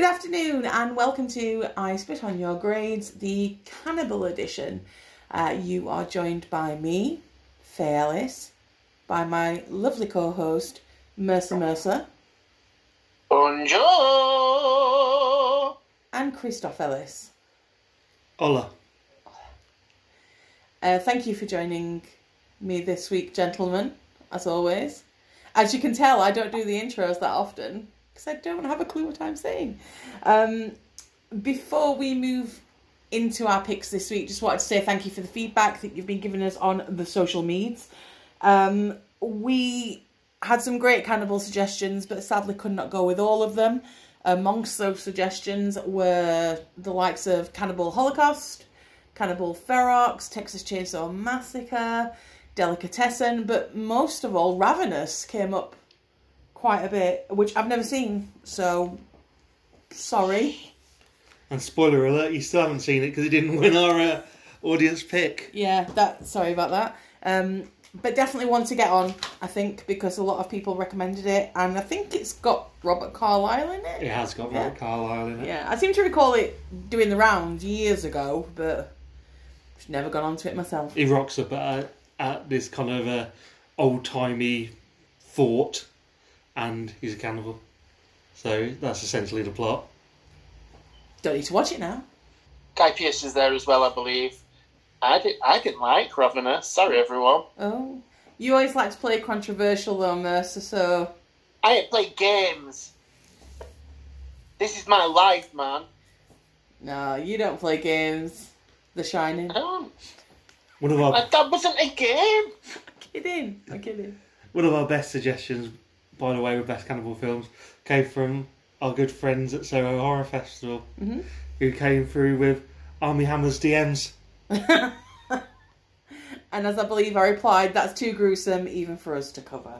Good afternoon and welcome to I Spit on Your Grades, the Cannibal Edition. Uh, you are joined by me, Faye Ellis, by my lovely co-host, Mercer Mercer, Bonjour! and Christoph Ellis. Hola. Uh, thank you for joining me this week, gentlemen, as always. As you can tell, I don't do the intros that often because I don't have a clue what I'm saying. Um, before we move into our picks this week, just wanted to say thank you for the feedback that you've been giving us on the social medias. Um, we had some great cannibal suggestions, but sadly could not go with all of them. Amongst those suggestions were the likes of Cannibal Holocaust, Cannibal Ferox, Texas Chainsaw Massacre, Delicatessen, but most of all, Ravenous came up quite a bit, which I've never seen. So, sorry. And spoiler alert, you still haven't seen it because it didn't win our uh, audience pick. Yeah, that. Sorry about that. Um, but definitely one to get on, I think, because a lot of people recommended it, and I think it's got Robert Carlyle in it. It has got Yeah. Robert Carlyle in it. Yeah, I seem to recall it doing the rounds years ago, but I've never gone onto it myself. He rocks up at, at this kind of uh, old timey fort, and he's a cannibal. So that's essentially the plot. Don't need to watch it now. Guy Pearce is there as well, I believe. I, did, I didn't like Ravenous. Sorry, everyone. Oh, you always like to play controversial though, Mercer. So I ain't played games. This is my life, man. no, you don't play games. The Shining. I don't. One of our That, that wasn't a game. kidding. I'm kidding. one of our best suggestions, by the way, with best cannibal films, came from our good friends at Soho Horror Festival, Mhm. who came through with Armie Hammer's DMs. And as I believe I replied, that's too gruesome even for us to cover.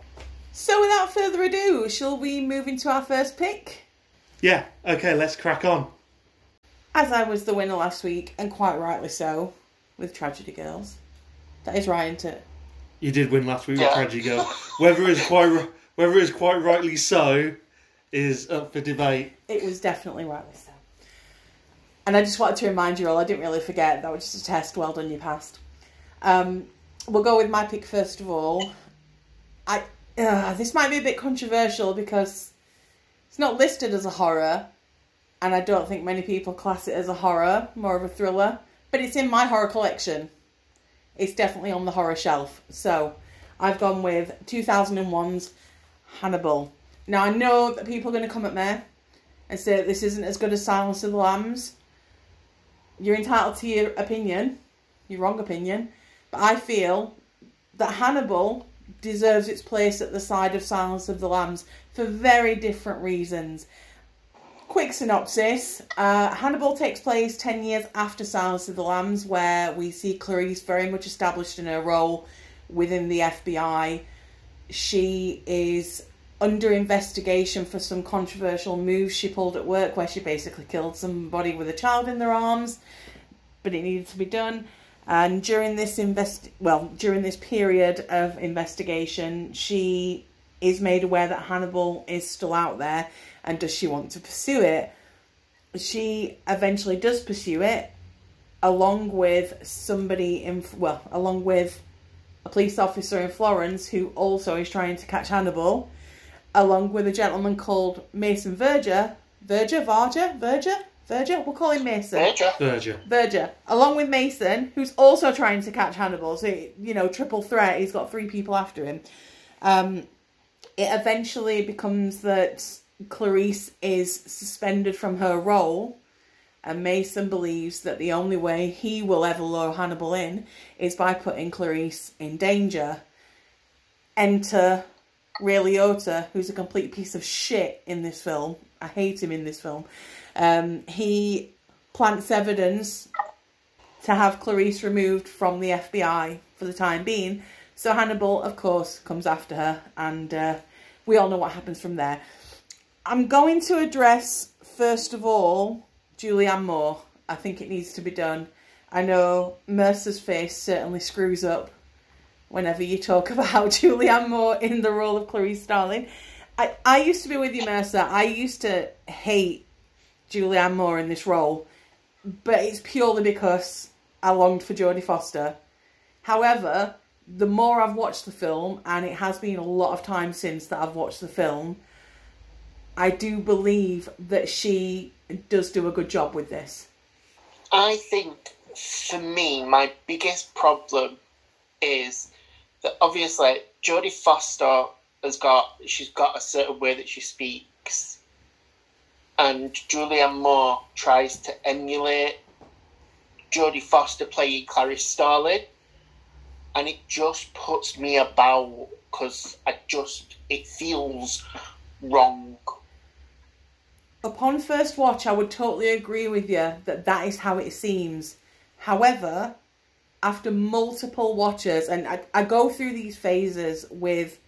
So without further ado, shall we move into our first pick? Yeah, okay, let's crack on. As I was the winner last week, and quite rightly so, with Tragedy Girls. That is right, isn't it? You did win last week Yeah. with Tragedy Girl. Whether it's quite ri- whether it's quite rightly so is up for debate. It was definitely rightly so. And I just wanted to remind you all, I didn't really forget, that was just a test, well done, you passed. Um, we'll go with my pick first of all. I uh, This might be a bit controversial because it's not listed as a horror, and I don't think many people class it as a horror, more of a thriller, but it's in my horror collection. It's definitely on the horror shelf. So I've gone with 2001's Hannibal. Now I know that people are going to come at me and say this isn't as good as Silence of the Lambs. You're entitled to your opinion, your wrong opinion, but I feel that Hannibal deserves its place at the side of Silence of the Lambs for very different reasons. Quick synopsis uh, Hannibal takes place 10 years after Silence of the Lambs, where we see Clarice very much established in her role within the FBI. She is under investigation for some controversial moves she pulled at work, where she basically killed somebody with a child in their arms, but it needed to be done. And during this invest, well, during this period of investigation, she is made aware that Hannibal is still out there, and does she want to pursue it? She eventually does pursue it, along with somebody in, well, along with a police officer in Florence who also is trying to catch Hannibal, along with a gentleman called Mason Verger. Verger? Varger? Verger? Verger? We'll call him Mason. Verger. Verger. Verger, along with Mason, who's also trying to catch Hannibal. So, you know, triple threat. He's got three people after him. Um, it eventually becomes that Clarice is suspended from her role, and Mason believes that the only way he will ever lure Hannibal in is by putting Clarice in danger. Enter Ray Liotta, who's a complete piece of shit in this film. I hate him in this film. Um, he plants evidence to have Clarice removed from the FBI for the time being. So Hannibal, of course, comes after her, and uh, we all know what happens from there. I'm going to address, first of all, Julianne Moore. I think it needs to be done. I know Mercer's face certainly screws up whenever you talk about Julianne Moore in the role of Clarice Starling. I, I used to be with you, Mercer. I used to hate Julianne Moore in this role, but it's purely because I longed for Jodie Foster. However, the more I've watched the film, and it has been a lot of time since that I've watched the film, I do believe that she does do a good job with this. I think for me, my biggest problem is that obviously Jodie Foster has got she's got a certain way that she speaks, and Julianne Moore tries to emulate Jodie Foster playing Clarice Starling, and it just puts me about because I just it feels wrong. Upon first watch, I would totally agree with you that that is how it seems. However, after multiple watches, and I, I go through these phases with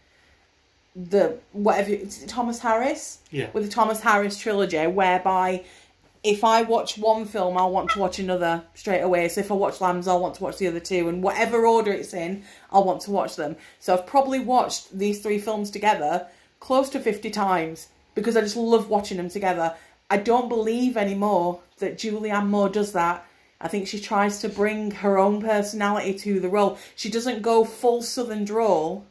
the whatever it's Thomas Harris, Yeah. with the Thomas Harris trilogy, whereby if I watch one film, I'll want to watch another straight away. So if I watch Lambs, I'll want to watch the other two, and whatever order it's in, I'll want to watch them. So I've probably watched these three films together close to 50 times because I just love watching them together. I don't believe anymore that Julianne Moore does that. I think she tries to bring her own personality to the role. She doesn't go full Southern drawl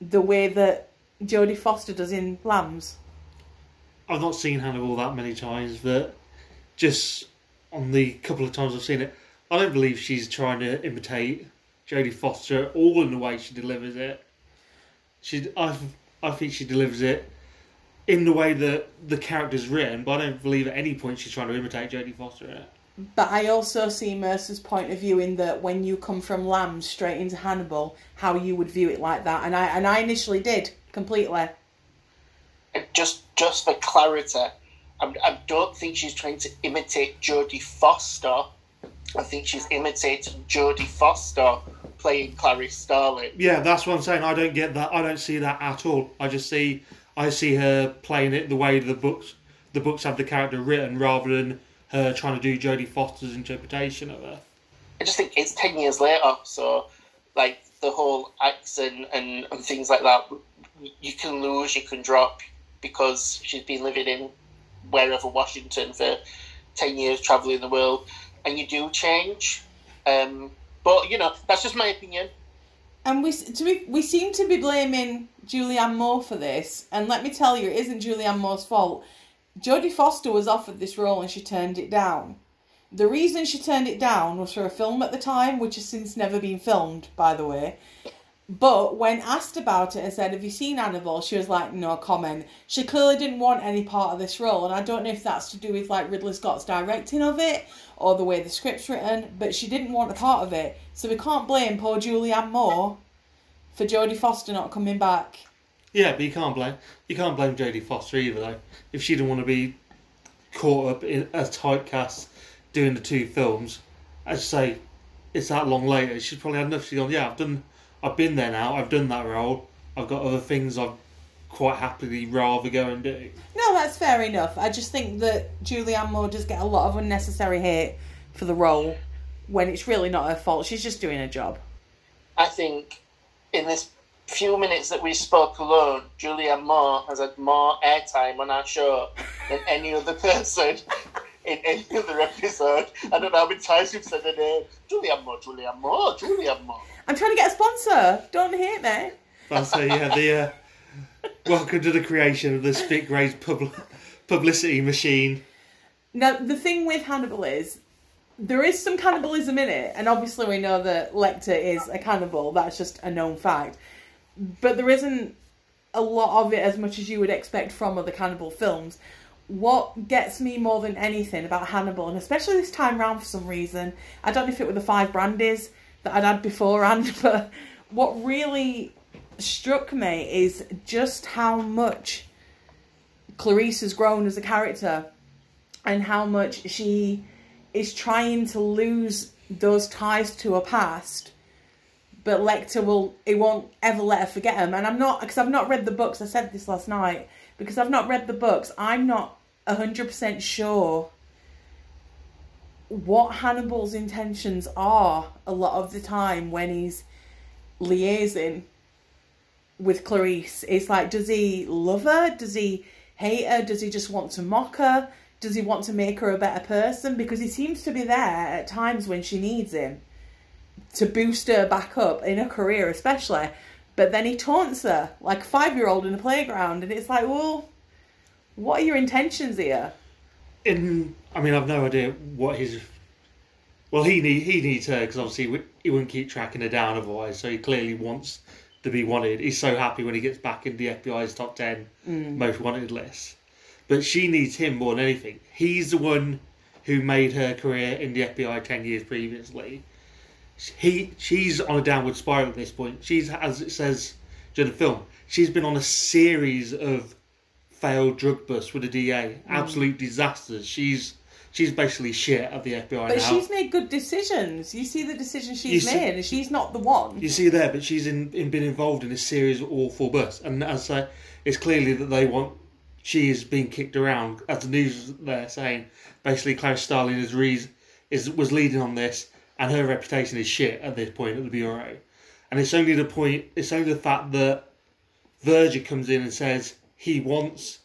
the way that Jodie Foster does in Lambs. I've not seen Hannibal that many times, but just on the couple of times I've seen it, I don't believe she's trying to imitate Jodie Foster all in the way she delivers it. She, I, I think she delivers it in the way that the character's written, but I don't believe at any point she's trying to imitate Jodie Foster in it. But I also see Mercer's point of view in that when you come from Lambs straight into Hannibal, how you would view it like that, and I and I initially did completely. Just just for clarity, I, I don't think she's trying to imitate Jodie Foster. I think she's imitating Jodie Foster playing Clarice Starling. Yeah, that's what I'm saying. I don't get that. I don't see that at all. I just see, I see her playing it the way the books, the books have the character written, rather than her trying to do Jodie Foster's interpretation of her. I just think it's 10 years later, so like the whole accent and, and things like that, you can lose, you can drop because she's been living in wherever Washington for 10 years, traveling the world, and you do change. Um, but, you know, that's just my opinion. And we be, we seem to be blaming Julianne Moore for this, and let me tell you, it isn't Julianne Moore's fault. Jodie Foster was offered this role and she turned it down. The reason she turned it down was for a film at the time, which has since never been filmed, by the way. But when asked about it and said, Have you seen Hannibal? She was like, No comment. She clearly didn't want any part of this role, and I don't know if that's to do with like Ridley Scott's directing of it or the way the script's written, but she didn't want a part of it. So we can't blame poor Julianne Moore for Jodie Foster not coming back. Yeah, but you can't blame you can't blame Jodie Foster either though. If she didn't want to be caught up in a typecast doing the two films, as you say, it's that long later. She's probably had enough. She's gone, yeah, I've done, I've been there now. I've done that role. I've got other things I'd quite happily rather go and do. No, that's fair enough. I just think that Julianne Moore does get a lot of unnecessary hate for the role when it's really not her fault. She's just doing her job. I think in this few minutes that we spoke alone, Julianne Moore has had more airtime on our show than any other person in any other episode. I don't know how many times we've said her name. Julianne Moore, Julianne Moore, Julianne Moore. I'm trying to get a sponsor. Don't hate me. That's uh, yeah, the uh, welcome to the creation of the Spit Gray's pub- publicity machine. Now, the thing with Hannibal is there is some cannibalism in it, and obviously we know that Lecter is a cannibal. That's just a known fact. But there isn't a lot of it as much as you would expect from other cannibal films. What gets me more than anything about Hannibal, and especially this time round for some reason, I don't know if it were the five brandies that I'd had beforehand, but what really struck me is just how much Clarice has grown as a character and how much she is trying to lose those ties to her past but Lecter will he won't ever let her forget them and I'm not because I've not read the books I said this last night because I've not read the books I'm not 100% sure what Hannibal's intentions are a lot of the time when he's liaising with Clarice it's like does he love her does he hate her does he just want to mock her Does he want to make her a better person? Because he seems to be there at times when she needs him to boost her back up in her career, especially. But then he taunts her like a five year old in a playground, and it's like, well, what are your intentions here? In, I mean, I've no idea what his. Well, he need he needs her because obviously he he wouldn't keep tracking her down otherwise. So he clearly wants to be wanted. He's so happy when he gets back in the FBI's top ten mm. most wanted list. But she needs him more than anything. He's the one who made her career in the FBI ten years previously. He she's on a downward spiral at this point. She's as it says during the film. She's been on a series of failed drug busts with the DA, mm. absolute disasters. She's she's basically shit at the FBI But now. she's made good decisions. You see the decisions she's see- made, and she's not the one. You see there, but she's in, in been involved in a series of awful busts, and as I say, it's clearly that they want. She is being kicked around, as the news there saying. Basically, Clarice Starling is, re- is was leading on this, and her reputation is shit at this point at the bureau. And it's only the point. It's only the fact that Verger comes in and says he wants.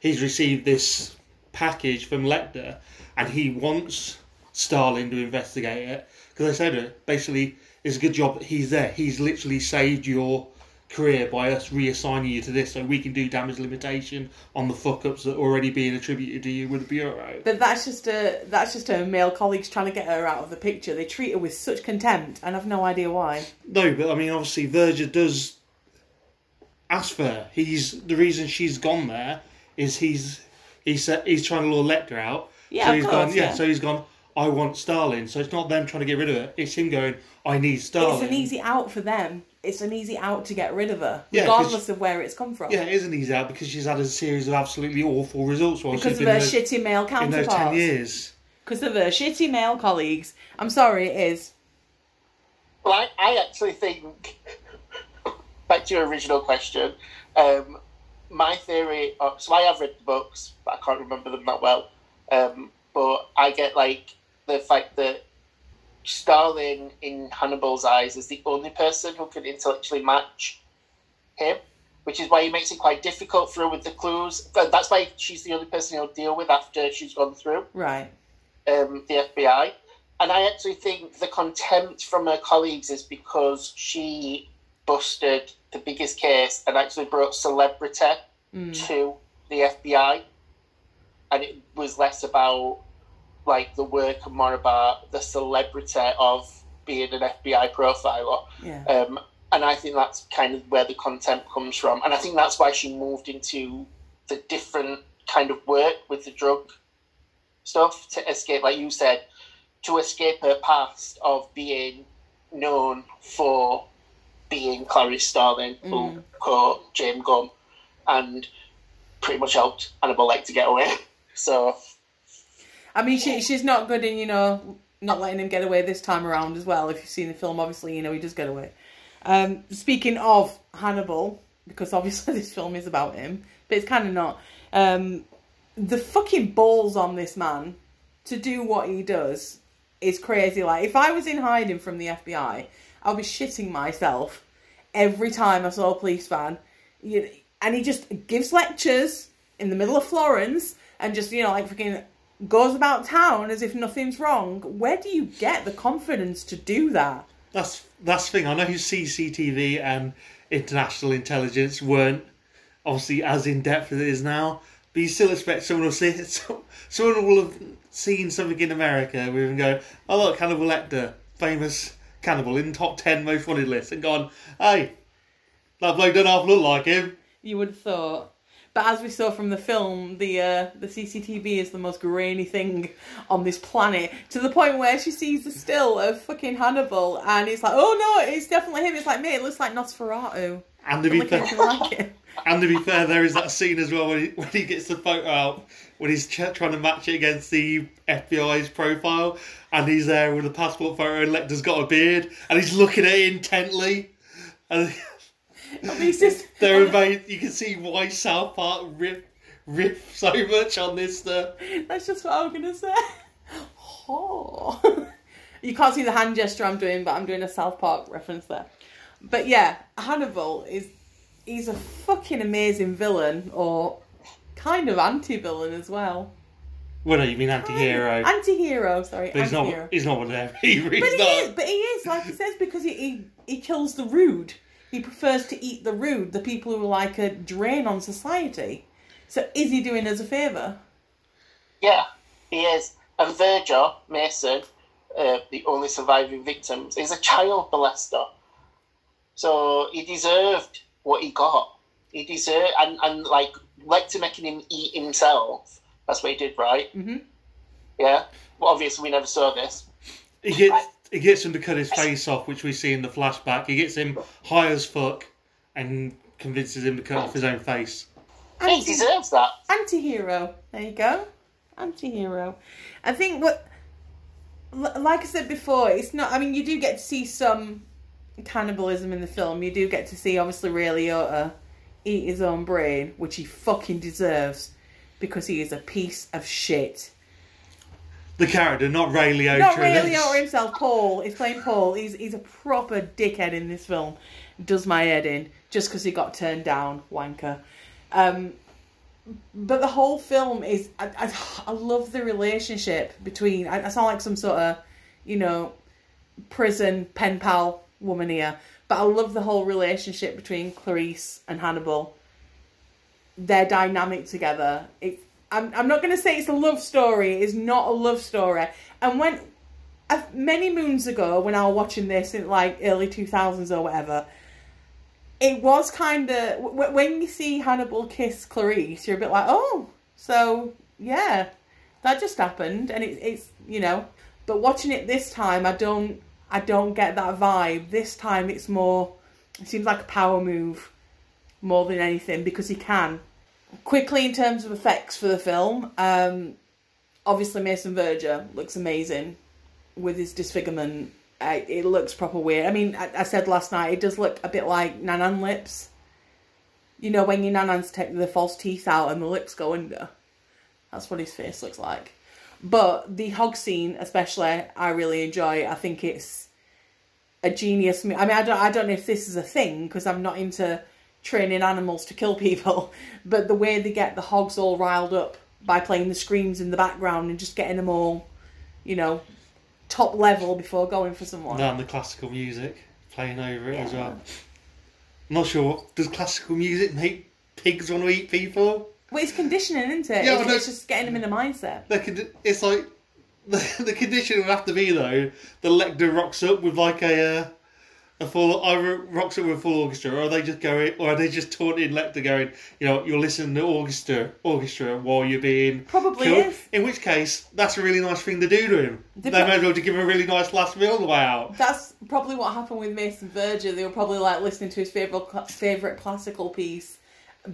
He's received this package from Lecter, and he wants Starling to investigate it because I said to her, basically, it's a good job that he's there. He's literally saved your career by us reassigning you to this, so we can do damage limitation on the fuck ups that are already being attributed to you with the bureau. But that's just a that's just her male colleagues trying to get her out of the picture. They treat her with such contempt, and I've no idea why. No, but I mean, obviously, Verger does ask for her. He's the reason she's gone there is he's he's he's trying to lure Lecter out. Yeah, so of he's course, gone. Yeah, yeah. so he's gone. I want Starling. So it's not them trying to get rid of her. It's him going. I need Starling. It's an easy out for them. It's an easy out to get rid of her, Yeah, 'cause- regardless of where it's come from. Yeah, it is an easy out because she's had a series of absolutely awful results while because she's of been her there shitty male counterparts. in those ten years. Because of her shitty male colleagues. I'm sorry, it is. Well, I, I actually think, back to your original question, um, my theory, uh, so I have read the books, but I can't remember them that well. Um, but I get like the fact that Starling, in Hannibal's eyes, is the only person who can intellectually match him, which is why he makes it quite difficult for her with the clues. That's why she's the only person he'll deal with after she's gone through Right. um, the FBI. And I actually think the contempt from her colleagues is because she busted the biggest case and actually brought celebrity to the FBI. And it was less about like the work and more about the celebrity of being an FBI profiler. Yeah. Um, and I think that's kind of where the contempt comes from. And I think that's why she moved into the different kind of work with the drug stuff to escape, like you said, to escape her past of being known for being Clarice Starling, who caught James Gumb and pretty much helped Hannibal to get away. So, I mean, she she's not good in you know not letting him get away this time around as well. If you've seen the film, obviously you know he does get away. Um, speaking of Hannibal, because obviously this film is about him, but it's kind of not. Um, the fucking balls on this man to do what he does is crazy. Like if I was in hiding from the FBI, I'd be shitting myself every time I saw a police van. You, and he just gives lectures in the middle of Florence and just, you know, like freaking goes about town as if nothing's wrong. Where do you get the confidence to do that? That's that's the thing. I know CCTV and international intelligence weren't obviously as in depth as it is now, but you still expect someone will see so- someone will have seen something in America with and go, "Oh look, Hannibal Lecter, famous cannibal in top ten most wanted list," and gone, "Hey, that bloke don't half look like him." You would have thought. But as we saw from the film, the uh, the CCTV is the most grainy thing on this planet. To the point where she sees the still of fucking Hannibal, and it's like, oh no, it's definitely him. It's like, mate, it looks like Nosferatu. And to be fair, like. And to be fair, there is that scene as well when he, when he gets the photo out, when he's ch- trying to match it against the FBI's profile, and he's there with a passport photo, and Lecter's got a beard, and he's looking at it intently. And I mean, it's just they're amazing. You can see why South Park riff, riff so much on this stuff. That's just what I'm gonna say. Oh. you can't see the hand gesture I'm doing, but I'm doing a South Park reference there. But yeah, Hannibal is he's a fucking amazing villain, or kind of anti-villain as well. Well, no, you mean anti-hero. Anti-hero, sorry, but he's anti-hero. not. He's not one there either. He's But he not. is, but he is, like he says, because he, he he kills the rude. He prefers to eat the rude, the people who are like a drain on society. So is he doing us a favour? Yeah, he is. And Virgil Mason, uh, the only surviving victim, is a child molester. So he deserved what he got. He deserved, and, and like, Lecter making him eat himself. That's what he did, right? Mhm. Yeah. Well, obviously, we never saw this. He gets he gets him to cut his face off, which we see in the flashback. He gets him high as fuck and convinces him to cut off his own face. He Anti- deserves that. Anti-hero. There you go. Anti-hero. I think what, like I said before, it's not. I mean, you do get to see some cannibalism in the film. You do get to see obviously Ray Liotta eat his own brain, which he fucking deserves, because he is a piece of shit. The character, not Ray Liotta. Not Ray. Liotta himself. Paul. He's playing Paul. He's he's a proper dickhead in this film. Does my head in just because he got turned down, wanker. Um, but the whole film is. I, I, I love the relationship between. I, I sound like some sort of, you know, prison pen pal woman here. But I love the whole relationship between Clarice and Hannibal. Their dynamic together. It, I'm, I'm not going to say it's a love story. It's not a love story. And when many moons ago, when I was watching this in like early 2000s or whatever, it was kind of when you see Hannibal kiss Clarice, you're a bit like, oh, so yeah, that just happened, and it, it's you know. But watching it this time, I don't, I don't get that vibe. This time, it's more. It seems like a power move more than anything because he can. Quickly, in terms of effects for the film, um, obviously Mason Verger looks amazing with his disfigurement. Uh, it looks proper weird. I mean, I, I said last night it does look a bit like Nanan lips. You know when your Nanans take the false teeth out and the lips go under. That's what his face looks like. But the hog scene, especially, I really enjoy. I think it's a genius. I mean, I don't, I don't know if this is a thing because I'm not into training animals to kill people. But the way they get the hogs all riled up by playing the screams in the background and just getting them all, you know, top level before going for someone. And the classical music playing over it as well. I'm not sure. Does classical music make pigs want to eat people? Well, it's conditioning, isn't it? Yeah, it's, it's just getting them in the mindset. The it's like the, the condition would have to be though. The Lecter rocks up with like a uh, a full either rocks up with a full orchestra, or are they just going, or are they just taunting Lecter going, you know, you're listening to orchestra orchestra while you're being Probably killed? is. In which case, that's a really nice thing to do to him. They may as well just give him a really nice last meal on the way out. That's probably what happened with Mason Verger. They were probably like listening to his favorite favorite classical piece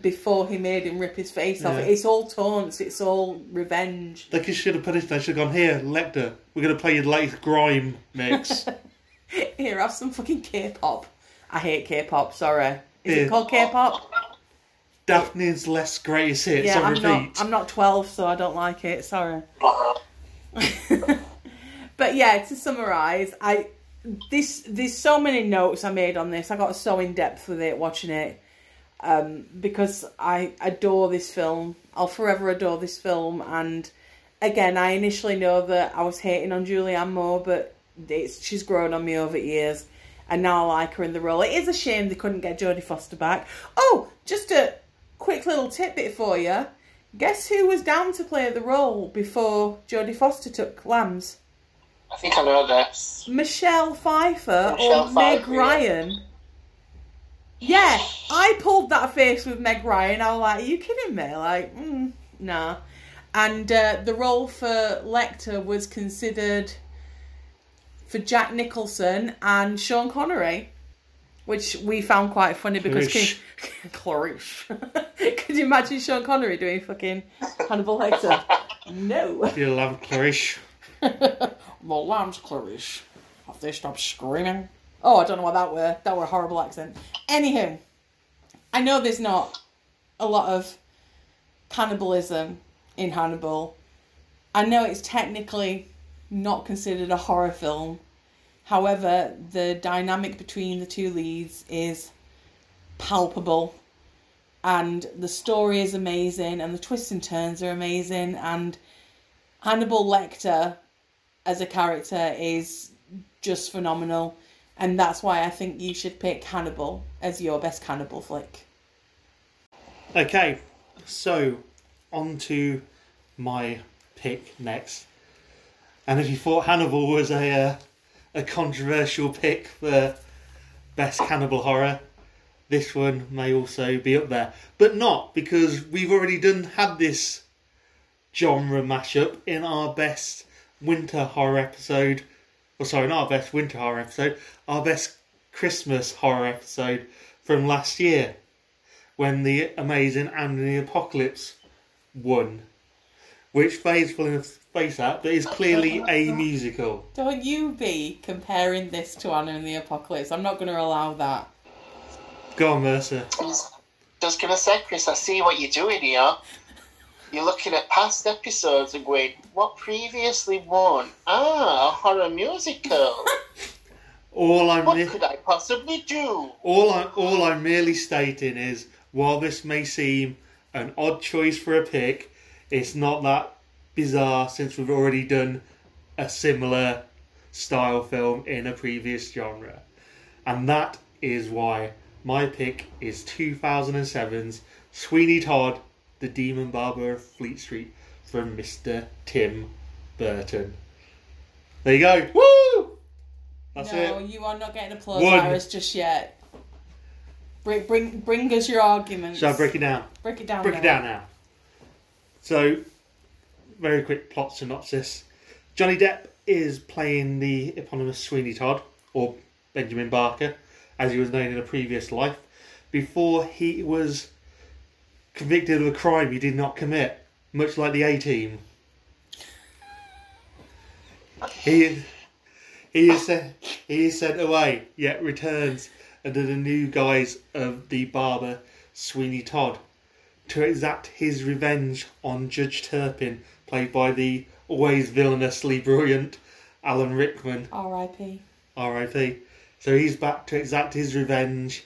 before he made him rip his face off. Yeah. It's all taunts. It's all revenge. They should have punished. They should have gone here, Lecter. We're going to play your latest grime mix. Here, have some fucking K-pop. I hate K-pop. Sorry. Is Yeah. it called K-pop? Daphne's less greatest hits Yeah, on I'm repeat. not. I'm not 12, so I don't like it. Sorry. but yeah, to summarize, I this there's so many notes I made on this. I got so in depth with it watching it um, because I adore this film. I'll forever adore this film. And again, I initially know that I was hating on Julianne Moore, but it's she's grown on me over years, and now I like her in the role. It is a shame they couldn't get Jodie Foster back. Oh, just a quick little tidbit for you. Guess who was down to play the role before Jodie Foster took Lambs? I think I know this. Michelle Pfeiffer Michelle or Meg Pfeiffer, yeah. Ryan. Yeah, I pulled that face with Meg Ryan. I was like, "Are you kidding me?" Like, mm, nah. And uh, the role for Lecter was considered for Jack Nicholson and Sean Connery, which we found quite funny because. Clarice. Could you imagine Sean Connery doing fucking Hannibal Lecter? no. You love Clarice. the lamb's Clarice. Have they stopped screaming? Oh, I don't know what that were. That were a horrible accent. Anywho, I know there's not a lot of cannibalism in Hannibal. I know it's technically not considered a horror film. However, the dynamic between the two leads is palpable and the story is amazing and the twists and turns are amazing and Hannibal Lecter as a character is just phenomenal, and that's why I think you should pick Hannibal as your best cannibal flick. Okay, so on to my pick next. And if you thought Hannibal was a uh, a controversial pick for best cannibal horror, this one may also be up there, but not because we've already done had this genre mashup in our best winter horror episode. Or sorry, not our best winter horror episode, our best Christmas horror episode from last year, when the Anna and the Apocalypse won, which faithful in face that, but is clearly a musical. Don't you be comparing this to Anna and the Apocalypse. I'm not going to allow that. Go on, Mercer. I was just gonna say, Chris, I see what you're doing here. You're looking at past episodes and going, what previously won? Ah, a horror musical. All I'm What mi- could I possibly do? all I'm, all I'm merely stating is, while this may seem an odd choice for a pick, it's not that bizarre since we've already done a similar style film in a previous genre, and that is why my pick is 2007's Sweeney Todd, the Demon Barber of Fleet Street from Mr. Tim Burton. There you go. Woo! That's no, it. you are not getting applause, One. Iris, just yet. Bring, bring, bring us your arguments. Shall I break it down? Break it down. break it down now. So, very quick plot synopsis. Johnny Depp is playing the eponymous Sweeney Todd, or Benjamin Barker, as he was known in a previous life, before he was convicted of a crime he did not commit, much like the A Team. He, he is sent, he is sent away, yet returns under the new guise of the barber Sweeney Todd to exact his revenge on Judge Turpin, played by the always villainously brilliant Alan Rickman, R.I.P. R.I.P. So he's back to exact his revenge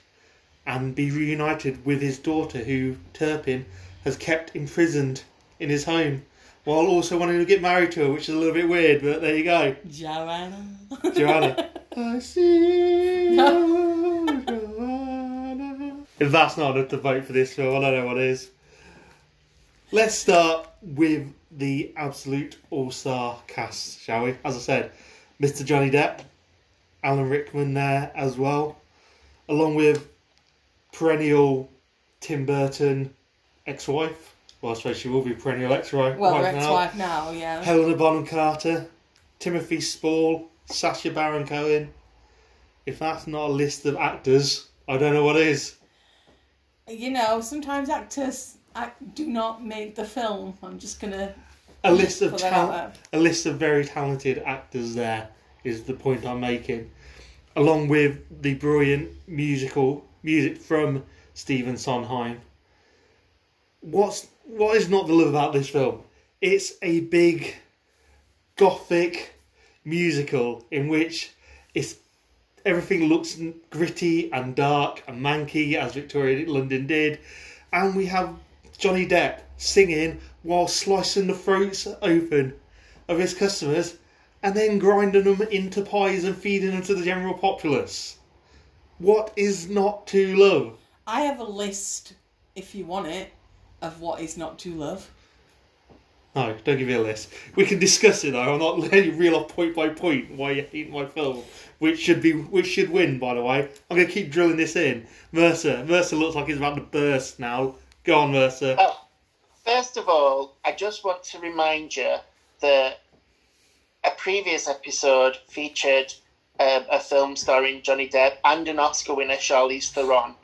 and be reunited with his daughter, who Turpin has kept imprisoned in his home, while also wanting to get married to her, which is a little bit weird, but there you go. Joanna. Joanna. I see you, Joanna. If that's not enough to vote for this film, I don't know what is. Let's start with the absolute all-star cast, shall we? As I said, Mr. Johnny Depp, Alan Rickman there as well, along with perennial Tim Burton ex-wife. Well, I suppose she will be perennial ex-wife well, wife now. now, yeah. Helena Bonham Carter, Timothy Spall, Sacha Baron Cohen. If that's not a list of actors, I don't know what is. You know, sometimes actors act, do not make the film. I'm just gonna. A list of Put that out tal- a list of very talented actors. There is the point I'm making, along with the brilliant musical music from Stephen Sondheim. What's what is not to love about this film? It's a big gothic musical in which it's everything looks gritty and dark and manky as Victoria London did, and we have Johnny Depp singing while slicing the throats open of his customers and then grinding them into pies and feeding them to the general populace. What is not to love? I have a list, if you want it, of what is not to love. No, don't give me a list. We can discuss it though. I'm not letting you reel off point by point why you hate my film, which should be which should win. By the way, I'm going to keep drilling this in. Mercer, Mercer looks like he's about to burst now. Go on, Mercer. Oh, first of all, I just want to remind you that a previous episode featured um, a film starring Johnny Depp and an Oscar winner, Charlize Theron.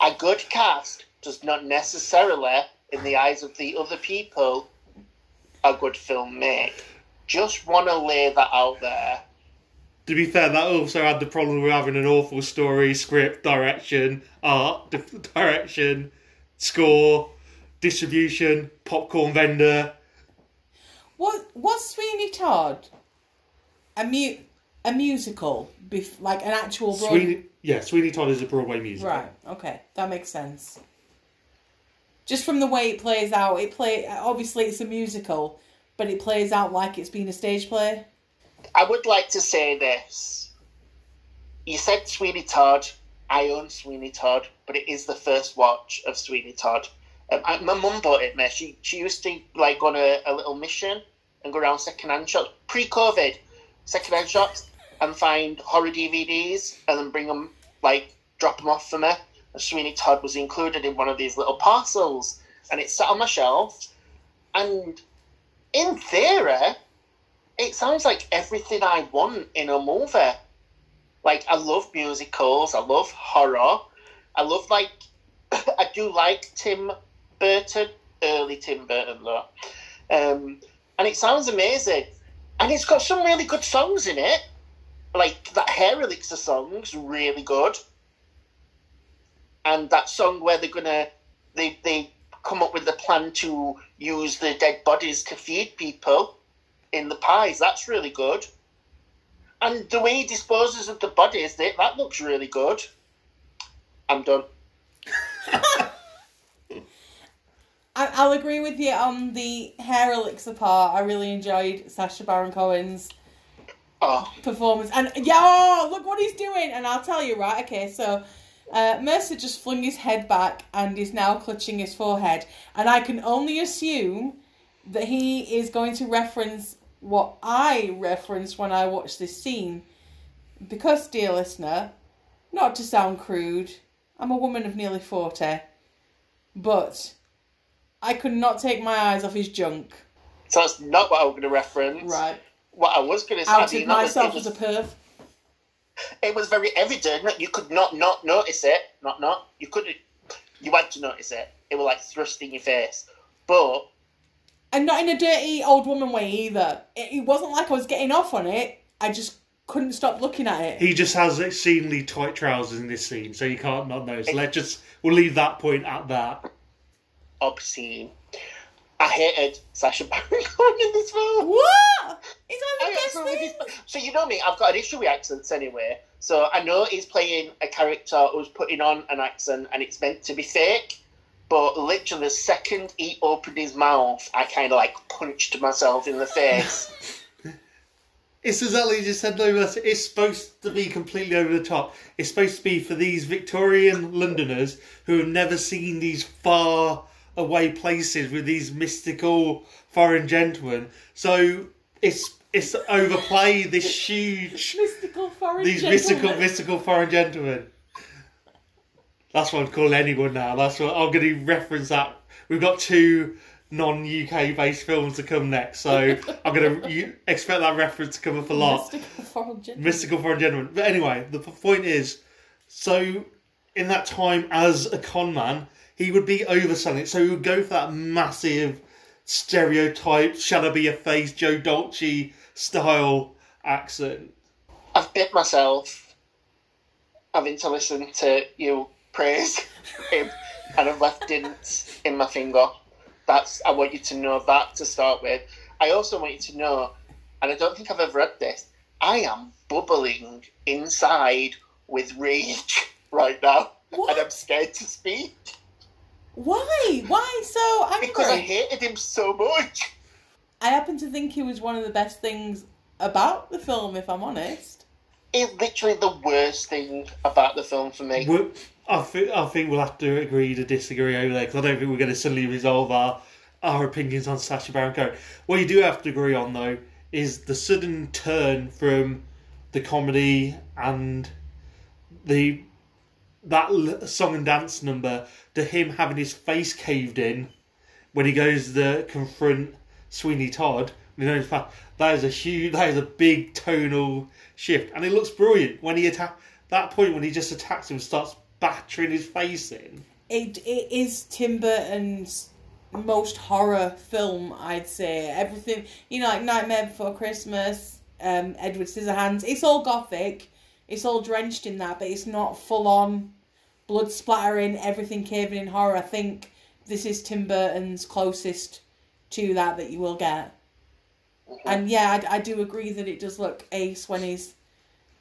A good cast does not necessarily, in the eyes of the other people, a good film make. Just want to lay that out there. To be fair, that also had the problem with having an awful story, script, direction, art, di- direction, score, distribution, popcorn vendor. What what's Sweeney Todd? A mu- a musical, bef- like an actual Broadway. Sweeney, yeah, Sweeney Todd is a Broadway musical. Right. Okay, that makes sense. just from the way it plays out. It play obviously it's a musical, but it plays out like it's been a stage play. I would like to say this. You said Sweeney Todd. I own Sweeney Todd, but it is the first watch of Sweeney Todd. Um, I, my mum bought it me. She she used to like go on a, a little mission and go around second-hand shops pre-COVID, second-hand shops, and find horror DVDs and then bring them like drop them off for me. And Sweeney Todd was included in one of these little parcels, and it sat on my shelf. And in theory, it sounds like everything I want in a movie. Like I love musicals, I love horror, I love like I do like Tim Burton, early Tim Burton though, um, and it sounds amazing, and it's got some really good songs in it. Like that Hair Elixir song's really good, and that song where they're gonna they they come up with the plan to use the dead bodies to feed people in the pies. That's really good. And the way he disposes of the bodies, that, that looks really good. I'm done. I, I'll agree with you on the hair elixir part. I really enjoyed Sacha Baron Cohen's Oh, performance. And yeah, oh, look what he's doing. And I'll tell you, right? Okay, so uh, Mercer just flung his head back and is now clutching his forehead. And I can only assume that he is going to reference what I referenced when I watched this scene. Because, dear listener, not to sound crude, I'm a woman of nearly 40. But I could not take my eyes off his junk. so that's not what I was going to reference. Right. What I was going to say, I Outed mean, was- myself it, as a perv. it was very evident that you could not not notice it. Not not you couldn't. You had to notice it. It was like thrust in your face. But And not in a dirty old woman way either. It, it wasn't like I was getting off on it. I just couldn't stop looking at it. He just has exceedingly tight trousers in this scene, so you can't not notice. Let's just we'll leave that point at that. obscene. I hated Sacha Baron Cohen in this film. What? It's I the best absolutely thing. So you know me, I've got an issue with accents anyway. So I know he's playing a character who's putting on an accent and it's meant to be fake. But literally the second he opened his mouth, I kind of like punched myself in the face. It's exactly as you said, though. Russ. It's supposed to be completely over the top. It's supposed to be for these Victorian Londoners who have never seen these far away places with these mystical foreign gentlemen. So it's it's overplay this huge Mystical foreign these gentlemen. mystical mystical foreign gentlemen. That's what I'd call anyone now. That's what I'm going to reference that. We've got two non-UK based films to come next, so I'm going to expect that reference to come up a lot. Mystical foreign gentlemen. Mystical foreign gentleman. But anyway, the point is, so in that time as a con man, he would be overselling it. So he would go for that massive stereotype, shall I be a face, Joe Dolce style accent. I've bit myself having to listen to you praise him and I've left dents in my finger. That's I want you to know that to start with. I also want you to know, and I don't think I've ever read this, I am bubbling inside with rage right now. What? And I'm scared to speak Why? Why so angry? because I hated him so much. I happen to think he was one of the best things about the film, if I'm honest. It's literally the worst thing about the film for me. We're, I, think, I think we'll have to agree to disagree over there because I don't think we're going to suddenly resolve our, our opinions on Sacha Baron Cohen. What you do have to agree on, though, is the sudden turn from the comedy and the that song and dance number to him having his face caved in when he goes to confront Sweeney Todd. You know, in fact, that is a huge, that is a big tonal shift, and it looks brilliant when he attack that point when he just attacks him, starts battering his face in. It it is Tim Burton's most horror film, I'd say. Everything you know, like Nightmare Before Christmas, um, Edward Scissorhands. It's all gothic. It's all drenched in that, but it's not full on blood splattering, everything caving in horror. I think this is Tim Burton's closest to that that you will get. And yeah, I, I do agree that it does look ace when he's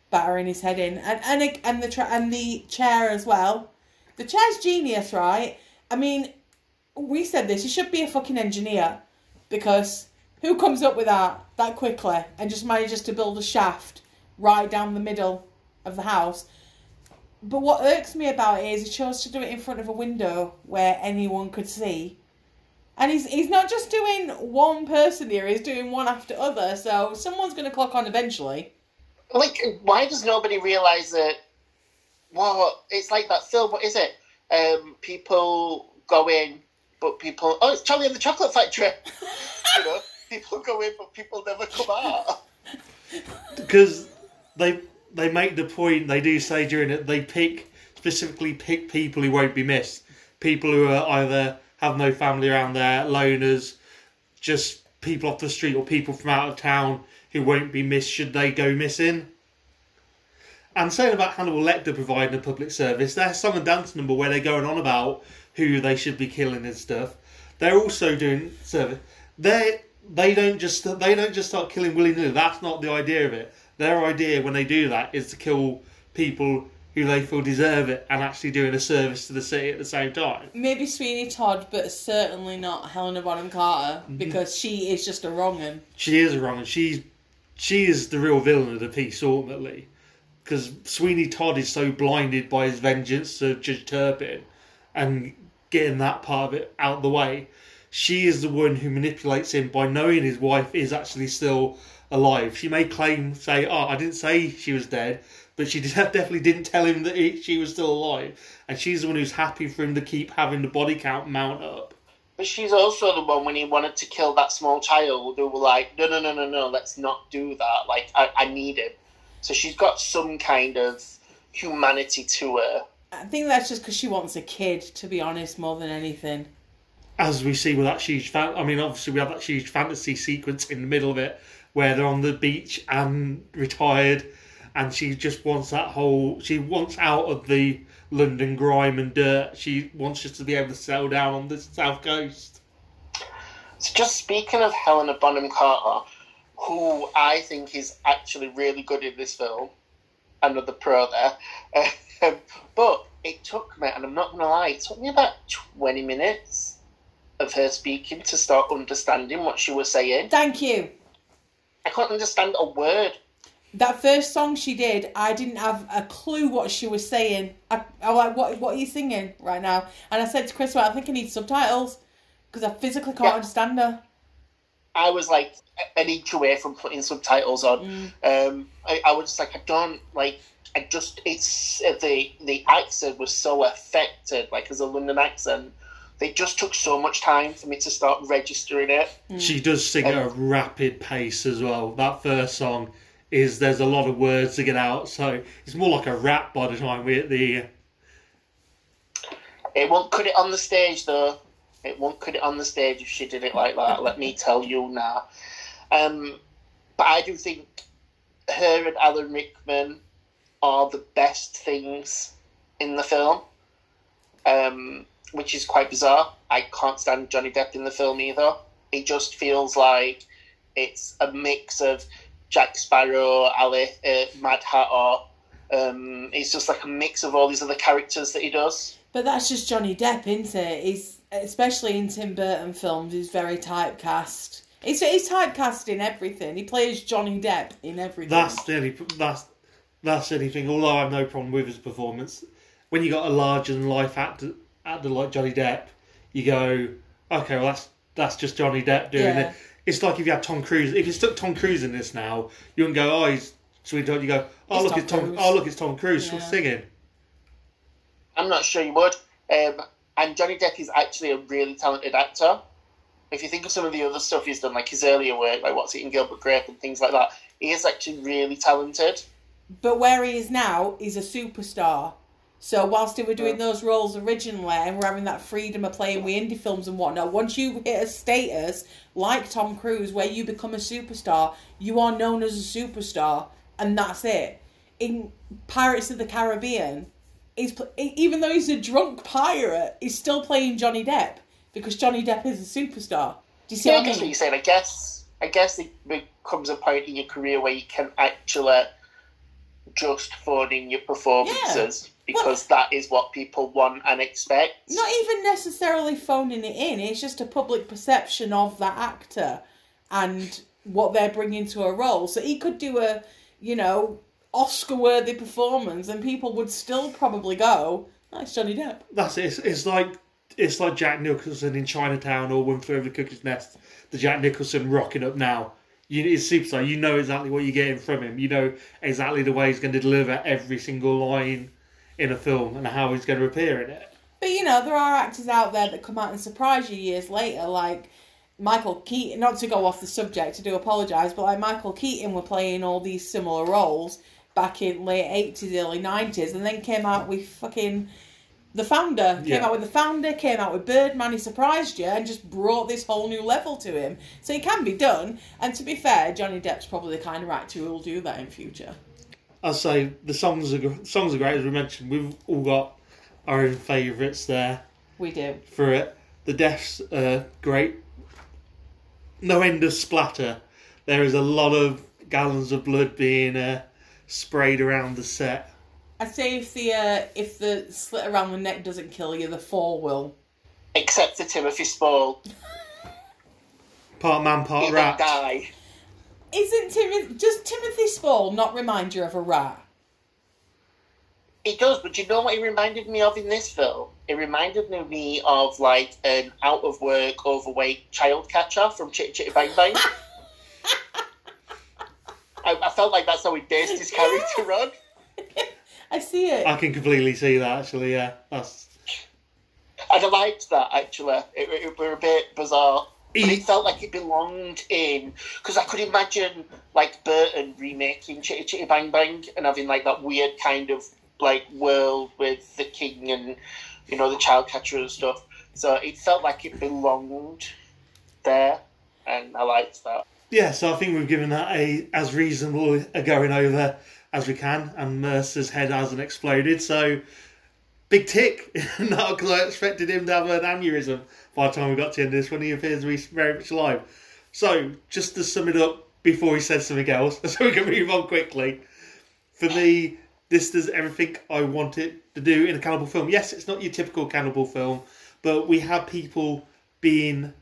battering his head in, and and and the tra- and the chair as well. The chair's genius, right? I mean, we said this. He should be a fucking engineer because who comes up with that that quickly and just manages to build a shaft right down the middle of the house? But what irks me about it is he chose to do it in front of a window where anyone could see. And he's he's not just doing one person here, he's doing one after other, so someone's gonna clock on eventually. Like, why does nobody realise that? Well, it's like that film. What is it? Um, people go in, but people. Oh, it's Charlie and the Chocolate Factory. you know, people go in, but people never come out. because they they make the point they do say during it they pick specifically pick people who won't be missed people who are either have no family around there loners just people off the street or people from out of town who won't be missed should they go missing and saying about Hannibal Lecter providing a public service, song and dance number where they're going on about who they should be killing and stuff. They're also doing service. They they don't just they don't just start killing willy nilly. That's not the idea of it. Their idea when they do that is to kill people who they feel deserve it and actually doing a service to the city at the same time. Maybe Sweeney Todd, but certainly not Helena Bonham Carter mm-hmm. because she is just a wrong un. She is a wrong, and she's she is the real villain of the piece ultimately, because Sweeney Todd is so blinded by his vengeance of Judge Turpin, and getting that part of it out of the way. She is the one who manipulates him by knowing his wife is actually still alive. She may claim, say, "Oh, I didn't say she was dead," but she did, definitely didn't tell him that he, she was still alive. And she's the one who's happy for him to keep having the body count mount up. But she's also the one when he wanted to kill that small child who were like, no, no, no, no, no, let's not do that. Like, I, I need him. So she's got some kind of humanity to her. I think that's just because she wants a kid, to be honest, more than anything. as we see with that huge fan I mean obviously we have that huge fantasy sequence in the middle of it where they're on the beach and retired and she just wants that whole she wants out of the London grime and dirt she wants just to be able to settle down on the south coast So just speaking of Helena Bonham Carter, who I think is actually really good in this film, another pro there. Um, but it took me, and I'm not going to lie, it took me about 20 minutes of her speaking to start understanding what she was saying. Thank you. I couldn't understand a word. That first song she did, I didn't have a clue what she was saying. I, I was like, what, what are you singing right now? And I said to Chris, well, I think I need subtitles because I physically can't Yeah. understand her. I was like an inch away from putting subtitles on. Um, I, I was just like, I don't like. I just it's uh, the the accent was so affected, like as a London accent. They just took so much time for me to start registering it. she does sing at a rapid pace as well that first song is there's a lot of words to get out so it's more like a rap by the time we're at the It won't cut it on the stage though. It won't cut it on the stage if she did it like that. let me tell you now. Um, but I do think her and Alan Rickman are the best things in the film, um, which is quite bizarre. I can't stand Johnny Depp in the film either. It just feels like it's a mix of Jack Sparrow, Ali, uh, Mad Hatter. Um, it's just like a mix of all these other characters that he does. But that's just Johnny Depp, isn't it? He's especially in Tim Burton films. He's very typecast. He's he's typecast in everything. He plays Johnny Depp in everything. That's the only that's that's anything. Although I have no problem with his performance, when you got a larger than life actor actor like Johnny Depp, you go, okay, well that's that's just Johnny Depp doing Yeah. it. It's like if you had Tom Cruise. If you stuck Tom Cruise in this now, you wouldn't go, oh, he's sweet. You go, oh It's look, Tom it's Tom. Cruise. Oh look, it's Tom Cruise Yeah. singing. I'm not sure you would. Um, and Johnny Depp is actually a really talented actor. If you think of some of the other stuff he's done, like his earlier work, like What's Eating Gilbert Grape and things like that, he is actually really talented. But where he is now, he's a superstar. So whilst they were doing those roles originally and we're having that freedom of playing with indie films and whatnot, once you hit a status like Tom Cruise where you become a superstar, you are known as a superstar and that's it. In Pirates of the Caribbean, he's pl- even though he's a drunk pirate, he's still playing Johnny Depp because Johnny Depp is a superstar. Do you see Yeah, I what I guess what you're saying. I guess, I guess it becomes a point in your career where you can actually just phone in your performances because that is what people want and expect. Not even necessarily phoning it in. It's just a public perception of that actor and what they're bringing to a role. So he could do a, you know, Oscar-worthy performance, and people would still probably go, "That's Johnny Depp." That's it. It's, it's like it's like Jack Nicholson in Chinatown or One Flew Over the Cuckoo's Nest. The Jack Nicholson rocking up now. You, it's superstar. You know exactly what you're getting from him. You know exactly the way he's going to deliver every single line in a film and how he's going to appear in it. But you know, there are actors out there that come out and surprise you years later, like Michael Keaton. Not to go off the subject, I do apologise, but like Michael Keaton were playing all these similar roles back in late eighties, early nineties, and then came out with fucking the founder. Came Yeah. out with the founder, came out with Birdman. He surprised you and just brought this whole new level to him. So it can be done. And to be fair, Johnny Depp's probably the kind of actor who will do that in future. I'll say the songs are songs are great as we mentioned. We've all got our own favourites there We do. for it. The deaths are great. No end of splatter. There is a lot of gallons of blood being uh, sprayed around the set. I'd say if the uh, if the slit around the neck doesn't kill you, the fall will. Except for Timothy Spall. Part man, He part will rat. die. Isn't Timothy does Timothy Spall not remind you of a rat? It does, but you know what it reminded me of in this film? It reminded me of like an out of work, overweight child catcher from Chitty Chitty Bang Bang. I, I felt like that's how he based his character on. I see it. I can completely see that actually. Yeah, that's And I liked that actually. It, it, were a bit bizarre. He- it felt like it belonged in because I could imagine like Burton remaking Chitty Chitty Bang Bang and having like that weird kind of like world with the king and you know the child catcher and stuff. So it felt like it belonged there, and I liked that. yeah. So I think we've given that a as reasonable a going over as we can, and Mercer's head hasn't exploded. So big tick. Not because I expected him to have an aneurysm by the time we got to the end of this when he appears to be very much alive. So just to sum it up before he says something else, so we can move on quickly. For me, this does everything I want it to do in a cannibal film. Yes, it's not your typical cannibal film, but we have people being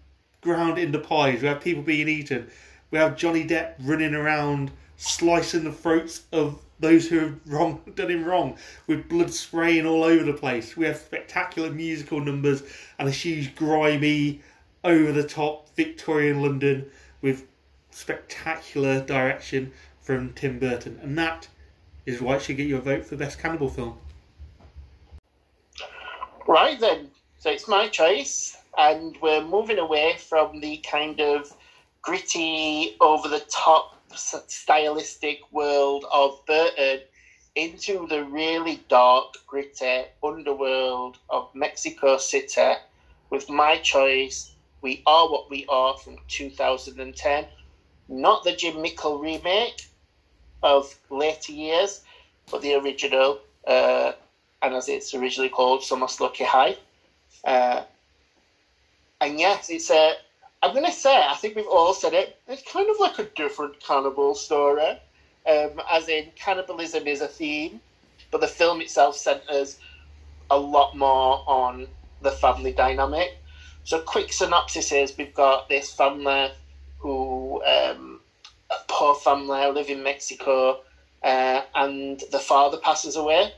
ground into pies. We have people being eaten. We have Johnny Depp running around slicing the throats of those who have wrong done him wrong, with blood spraying all over the place. We have spectacular musical numbers and a huge grimy, over the top Victorian London with spectacular direction from Tim Burton, and that is why it should get your vote for best cannibal film. Right then, so it's my choice, and we're moving away from the kind of gritty, over the top, stylistic world of Burton into the really dark, gritty underworld of Mexico City with my choice. We Are What We Are from 2010. Not the Jim Mickle remake of later years, but the original. Uh, and as it's originally called, Somos lo que hay. Uh, and yes, it's a. I'm going to say, I think we've all said it. It's kind of like a different cannibal story, um, as in cannibalism is a theme, but the film itself centers a lot more on the family dynamic. So, quick synopsis is we've got this family who, um, a poor family, live in Mexico, uh, and the father passes away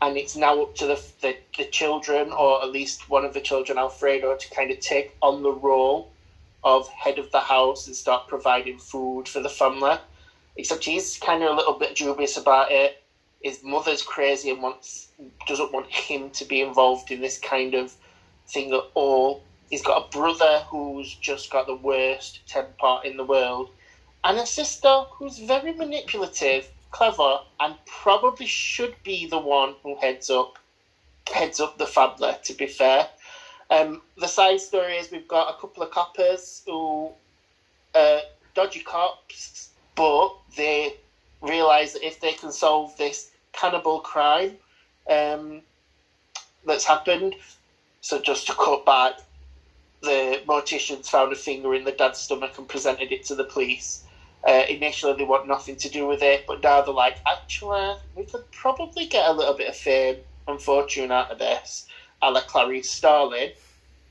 and it's now up to the, the the children, or at least one of the children, Alfredo, to kind of take on the role of head of the house and start providing food for the family. Except he's kind of a little bit dubious about it. His mother's crazy and wants doesn't want him to be involved in this kind of thing at all. He's got a brother who's just got the worst temper in the world, and a sister who's very manipulative clever and probably should be the one who heads up heads up the family to be fair um, the side story is we've got a couple of coppers who uh, dodgy cops but they realise that if they can solve this cannibal crime um, that's happened so just to cut back the morticians found a finger in the dad's stomach and presented it to the police. Uh, initially, they want nothing to do with it, but now they're like, actually, we could probably get a little bit of fame and fortune out of this, a la Clarice Starling.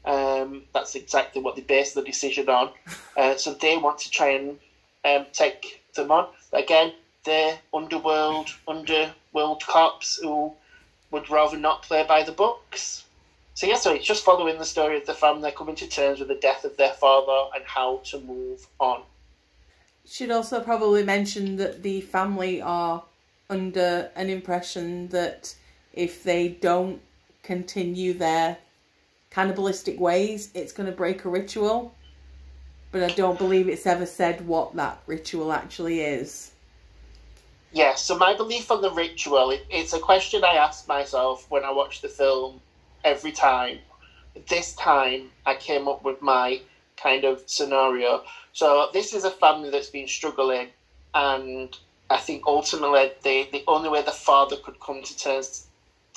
Um, that's exactly what they base the decision on. Uh, so they want to try and um, take them on. Again, they're underworld, underworld cops who would rather not play by the books. So yeah, so it's just following the story of the family coming to terms with the death of their father and how to move on. Should also probably mention that the family are under an impression that if they don't continue their cannibalistic ways, it's going to break a ritual. But I don't believe it's ever said what that ritual actually is. Yeah, so my belief on the ritual, it, it's a question I ask myself when I watch the film every time. This time I came up with my kind of scenario. So this is a family that's been struggling, and I think ultimately the, the only way the father could come to terms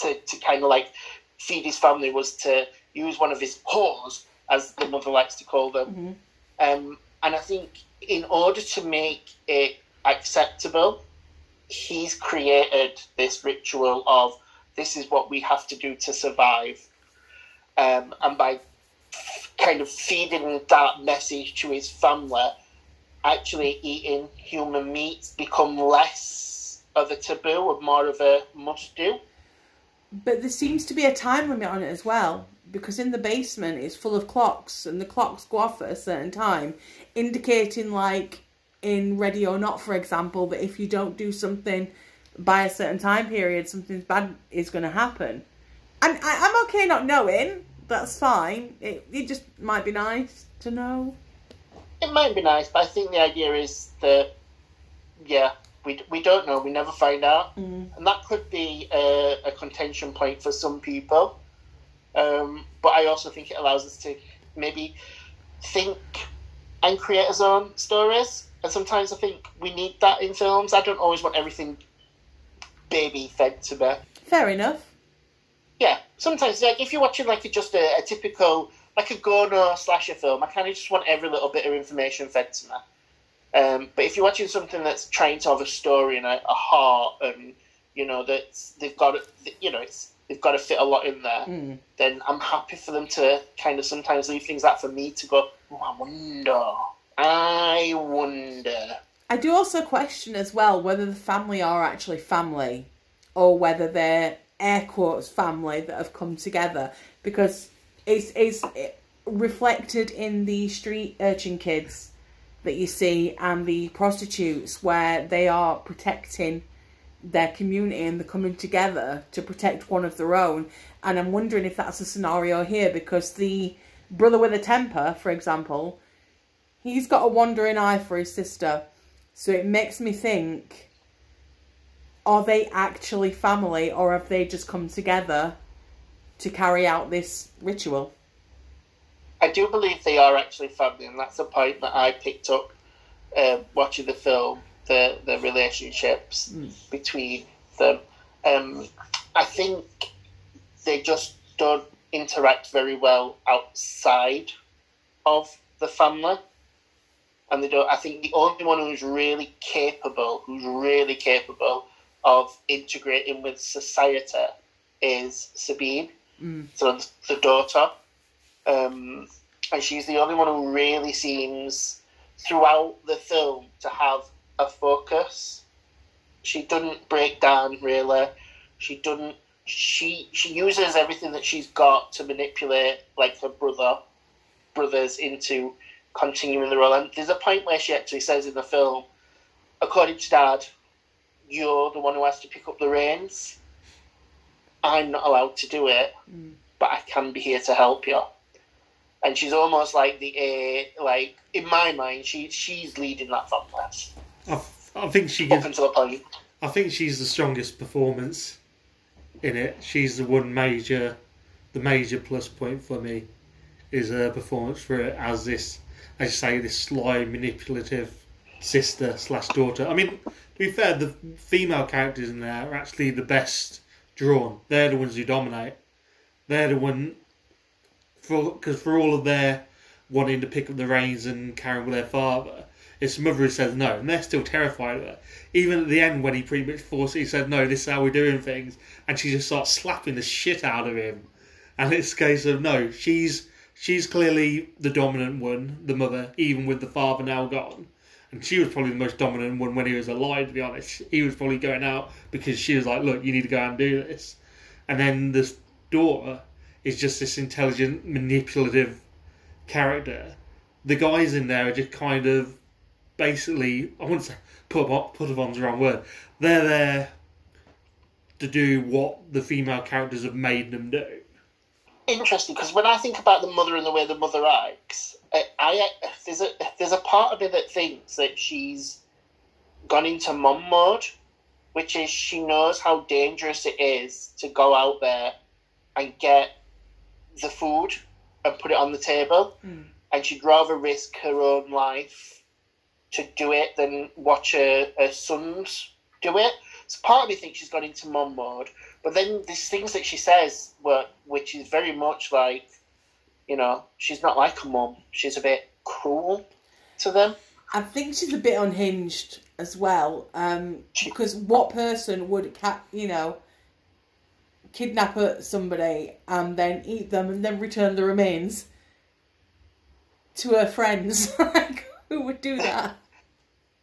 to, to kind of like feed his family was to use one of his whores, as the mother likes to call them. Mm-hmm. Um, and I think in order to make it acceptable, he's created this ritual of this is what we have to do to survive. Um, and by kind of feeding that message to his family, actually eating human meat become less of a taboo and more of a must do. But there seems to be a time limit on it as well, because in the basement it's full of clocks, and the clocks go off at a certain time, indicating, like in Ready or Not, for example, that if you don't do something by a certain time period, something bad is going to happen. And I, I'm okay not knowing. That's fine. It, it just might be nice to know. It might be nice, but I think the idea is that, yeah, we, we don't know. We never find out. Mm. And that could be a, a contention point for some people. Um, but I also think it allows us to maybe think and create our own stories. And sometimes I think we need that in films. I don't always want everything baby fed to me. Fair enough. Yeah, sometimes like if you're watching like a, just a, a typical like a Gono slasher film, I kind of just want every little bit of information fed to me. Um, but if you're watching something that's trying to have a story and a, a heart, and you know that they've got you know it's they've got to fit a lot in there, Mm. then I'm happy for them to kind of sometimes leave things out for me to go. Oh, I wonder. I wonder. I do also question as well whether the family are actually family or whether they're air quotes family that have come together because it's, it's reflected in the street urchin kids that you see and the prostitutes where they are protecting their community and they're coming together to protect one of their own and I'm wondering if that's a scenario here because the brother with a temper for example he's got a wandering eye for his sister so it makes me think are they actually family or have they just come together to carry out this ritual? I do believe they are actually family, and that's a point that I picked up um, watching the film. The the relationships Mm. between them. Um, I think they just don't interact very well outside of the family, and they don't. I think the only one who's really capable, who's really capable of integrating with society, is Sabine. Mm. So the daughter um, and she's the only one who really seems throughout the film to have a focus. She doesn't break down really. She doesn't. She she uses everything that she's got to manipulate like her brother brothers into continuing the role. And there's a point where she actually says in the film, according to Dad, you're the one who has to pick up the reins. I'm not allowed to do it Mm. but I can be here to help you. And she's almost like the uh, like in my mind, she she's leading that family I, I think she up until a point. I think she's the strongest performance in it. She's the one major, the major plus point for me is her performance for it as this, as you say, this sly, manipulative sister slash daughter. I mean, to be fair, the female characters in there are actually the best drawn. They're the ones who dominate. They're the one because for all of their wanting to pick up the reins and carry on with their father, It's the mother who says no, and they're still terrified of her. Even at the end, when he pretty much forced, he said no, this is how we're doing things, and she just starts slapping the shit out of him. And it's a case of no, she's she's clearly the dominant one, the mother, even with the father now gone. And she was probably the most dominant one when he was alive, to be honest. He was probably going out because she was like, look, you need to go out and do this. And then this daughter is just this intelligent, manipulative character. The guys in there are just kind of basically, I wouldn't say put, put upon's the wrong word. They're there to do what the female characters have made them do. Interesting, because when I think about the mother and the way the mother acts, I, I there's a there's a part of me that thinks that she's gone into mum mode, which is she knows how dangerous it is to go out there and get the food and put it on the table, Mm. and she'd rather risk her own life to do it than watch her, her sons do it. So part of me thinks she's gone into mom mode, but then there's things that she says, were, which is very much like, you know, she's not like a mom. She's a bit cruel to them. I think she's a bit unhinged as well. Um, because what person would, you know, kidnap a- somebody and then eat them and then return the remains to her friends? like, who would do that?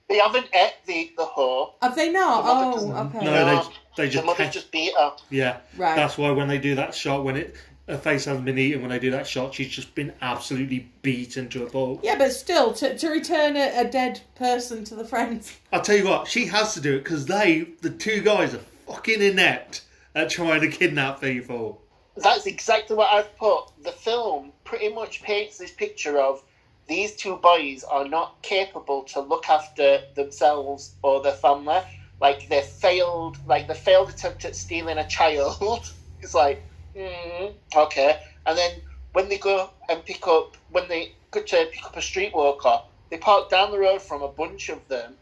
They haven't ate the, the whore. Have they not? The Oh, okay. No, No, they they The just mother ca- just beat her. yeah. Right. That's why when they do that shot, when it her face hasn't been eaten, when they do that shot, she's just been absolutely beaten to a pulp. Yeah, but still, to, to return a, a dead person to the friends. I'll tell you what, she has to do it because they, the two guys, are fucking inept at trying to kidnap people. That's exactly what I've put. The film pretty much paints this picture of these two boys are not capable to look after themselves or their family. Like they failed, like the failed attempt at stealing a child. it's like, mm, okay. And then when they go and pick up, when they go to pick up a streetwalker, they park down the road from a bunch of them,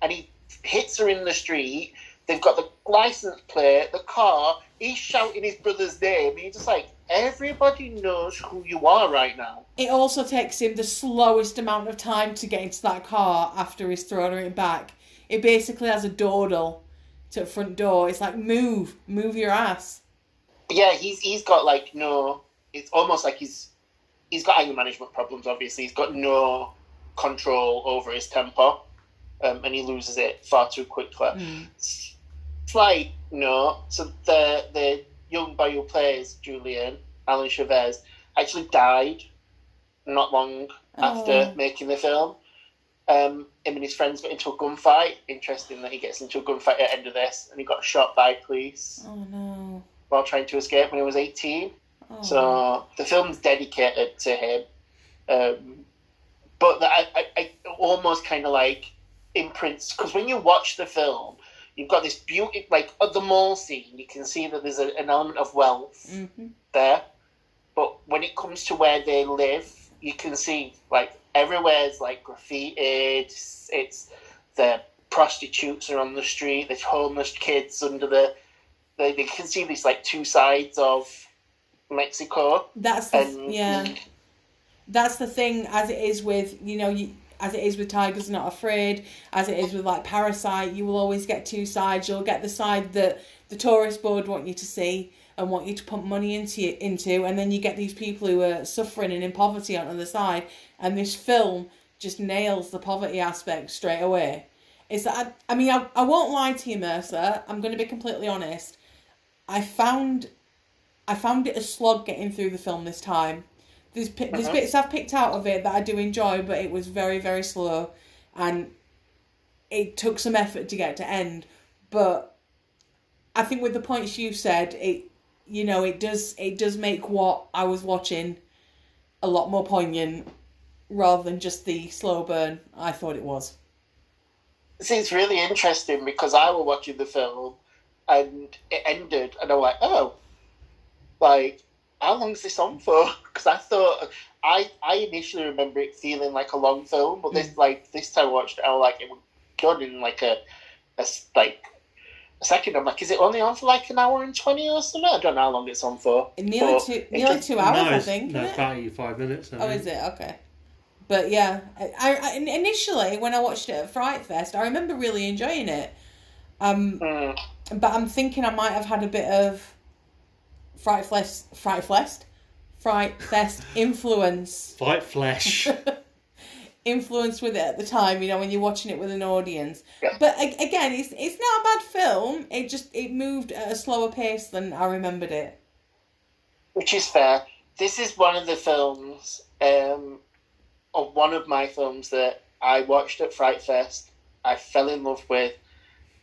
and he hits her in the street. They've got the license plate, the car. He's shouting his brother's name. And he's just like, everybody knows who you are right now. It also takes him the slowest amount of time to get into that car after he's thrown her back. It basically has a dawdle to the front door. It's like, move, move your ass. Yeah, he's he's got like no. It's almost like he's he's got anger management problems. Obviously, he's got no control over his temper, um, and he loses it far too quickly. It's, it's like no. So the the young boy who plays Julian Alan Chavez actually died not long after Oh. making the film. Um, him and his friends got into a gunfight. Interesting that he gets into a gunfight at the end of this, and he got shot by police Oh no. while trying to escape when he was 18. Oh. So the film's dedicated to him. Um, but I, I, I almost kind of like imprints, because when you watch the film, you've got this beauty, like at the mall scene, you can see that there's a, an element of wealth hmm there. But when it comes to where they live, you can see like everywhere's like graffitied. It's, it's the prostitutes are on the street. There's homeless kids under the. They, they can see these like two sides of Mexico, That's the and yeah. That's the thing. As it is with you know you. As it is with Tigers Not Afraid, as it is with like Parasite, you will always get two sides. You'll get the side that the tourist board want you to see and want you to pump money into into, and then you get these people who are suffering and in poverty on the other side. And this film just nails the poverty aspect straight away. It's that I, I mean I, I won't lie to you, Mercer. I'm going to be completely honest. I found I found it a slog getting through the film this time. There's there's Uh-huh. bits I've picked out of it that I do enjoy, but it was very very slow, and it took some effort to get to end. But I think with the points you've said, it you know it does it does make what I was watching a lot more poignant rather than just the slow burn I thought it was. See, it's really interesting because I was watching the film and it ended, and I'm like, oh, like, how long's this on for? Because I thought, I I initially remember it feeling like a long film, but this like this time I watched it, I was like, it was done in like a, a s- like a second. I'm like, is it only on for like an hour and twenty or something? I don't know how long it's on for. Nearly But two nearly just- two hours, no, I think. no, isn't it's it? about 85 minutes. I Oh, think. is it? Okay. But yeah, I, I initially when I watched it at Fright Fest, I remember really enjoying it. Um, Mm. but I'm thinking I might have had a bit of Fright Fest, Fright Fest, Fright Fest influence Fight flesh. influence with it at the time. You know, when you're watching it with an audience. Yeah. But again, it's it's not a bad film. It just it moved at a slower pace than I remembered it. which is fair. This is one of the films, um, or one of my films that I watched at Fright Fest. I fell in love with.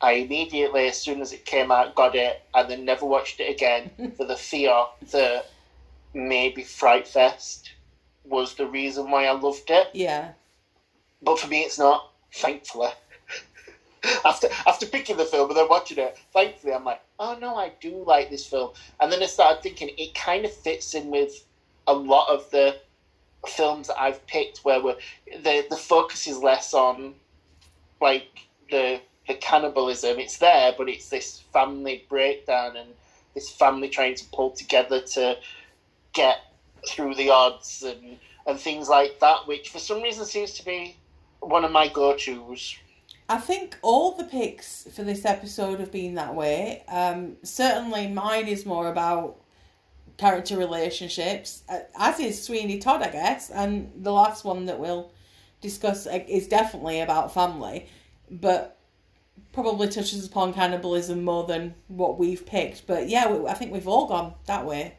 I immediately, as soon as it came out, got it, and then never watched it again for the fear that maybe Fright Fest was the reason why I loved it. Yeah. But for me, it's not. Thankfully. after after picking the film and then watching it, thankfully, I'm like, oh no, I do like this film. And then I started thinking it kind of fits in with a lot of the films that I've picked, where we're, the the focus is less on like the the cannibalism. It's there, but it's this family breakdown and this family trying to pull together to get through the odds and and things like that, which for some reason seems to be one of my go tos. I think all the picks for this episode have been that way. Um, certainly, mine is more about character relationships, uh, as is Sweeney Todd, I guess. And the last one that we'll discuss uh, is definitely about family, but probably touches upon cannibalism more than what we've picked. But yeah, we, I think we've all gone that way.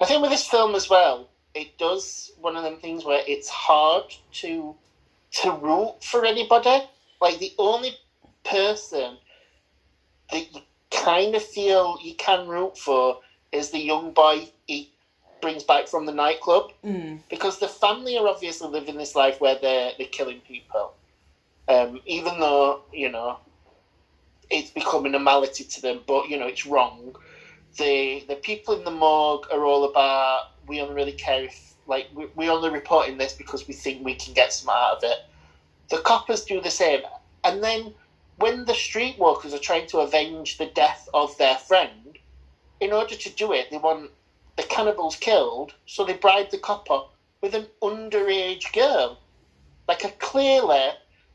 I think with this film as well, it does one of them things where it's hard to to root for anybody. Like the only person that you kind of feel you can root for is the young boy he brings back from the nightclub Mm. because the family are obviously living this life where they're they're killing people, um, even though you know it's become a normality to them. But you know it's wrong. The the people in the morgue are all about we only really care if like we, we only reporting this because we think we can get some out of it. The coppers do the same, and then when the streetwalkers are trying to avenge the death of their friend, in order to do it, they want the cannibals killed, so they bribe the copper with an underage girl, like a clearly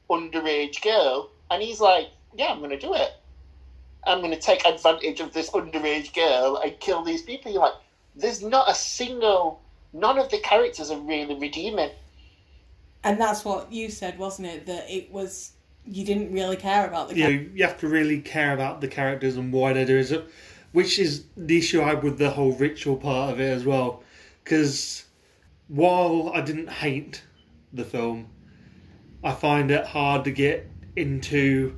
underage girl, and he's like, "Yeah, I'm going to do it. I'm going to take advantage of this underage girl and kill these people." You're like, "There's not a single, none of the characters are really redeeming." And that's what you said, wasn't it? That it was you didn't really care about the you know, you have to really care about the characters and why they do it, which is the issue I had with the whole ritual part of it as well. Because while I didn't hate the film, I find it hard to get into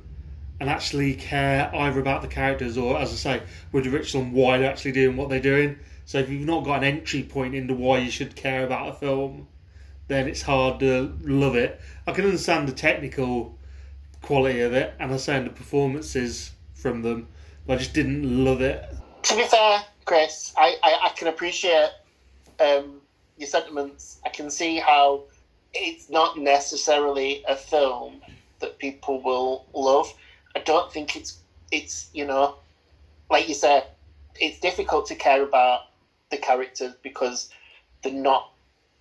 and actually care either about the characters or, as I say, with the and why they're actually doing what they're doing. So if you've not got an entry point into why you should care about a film, then it's hard to love it. I can understand the technical quality of it, and I saying the performances from them, but I just didn't love it. To be fair, Chris, I, I, I can appreciate um, your sentiments. I can see how it's not necessarily a film that people will love. I don't think it's it's you know, like you said, it's difficult to care about the characters because they're not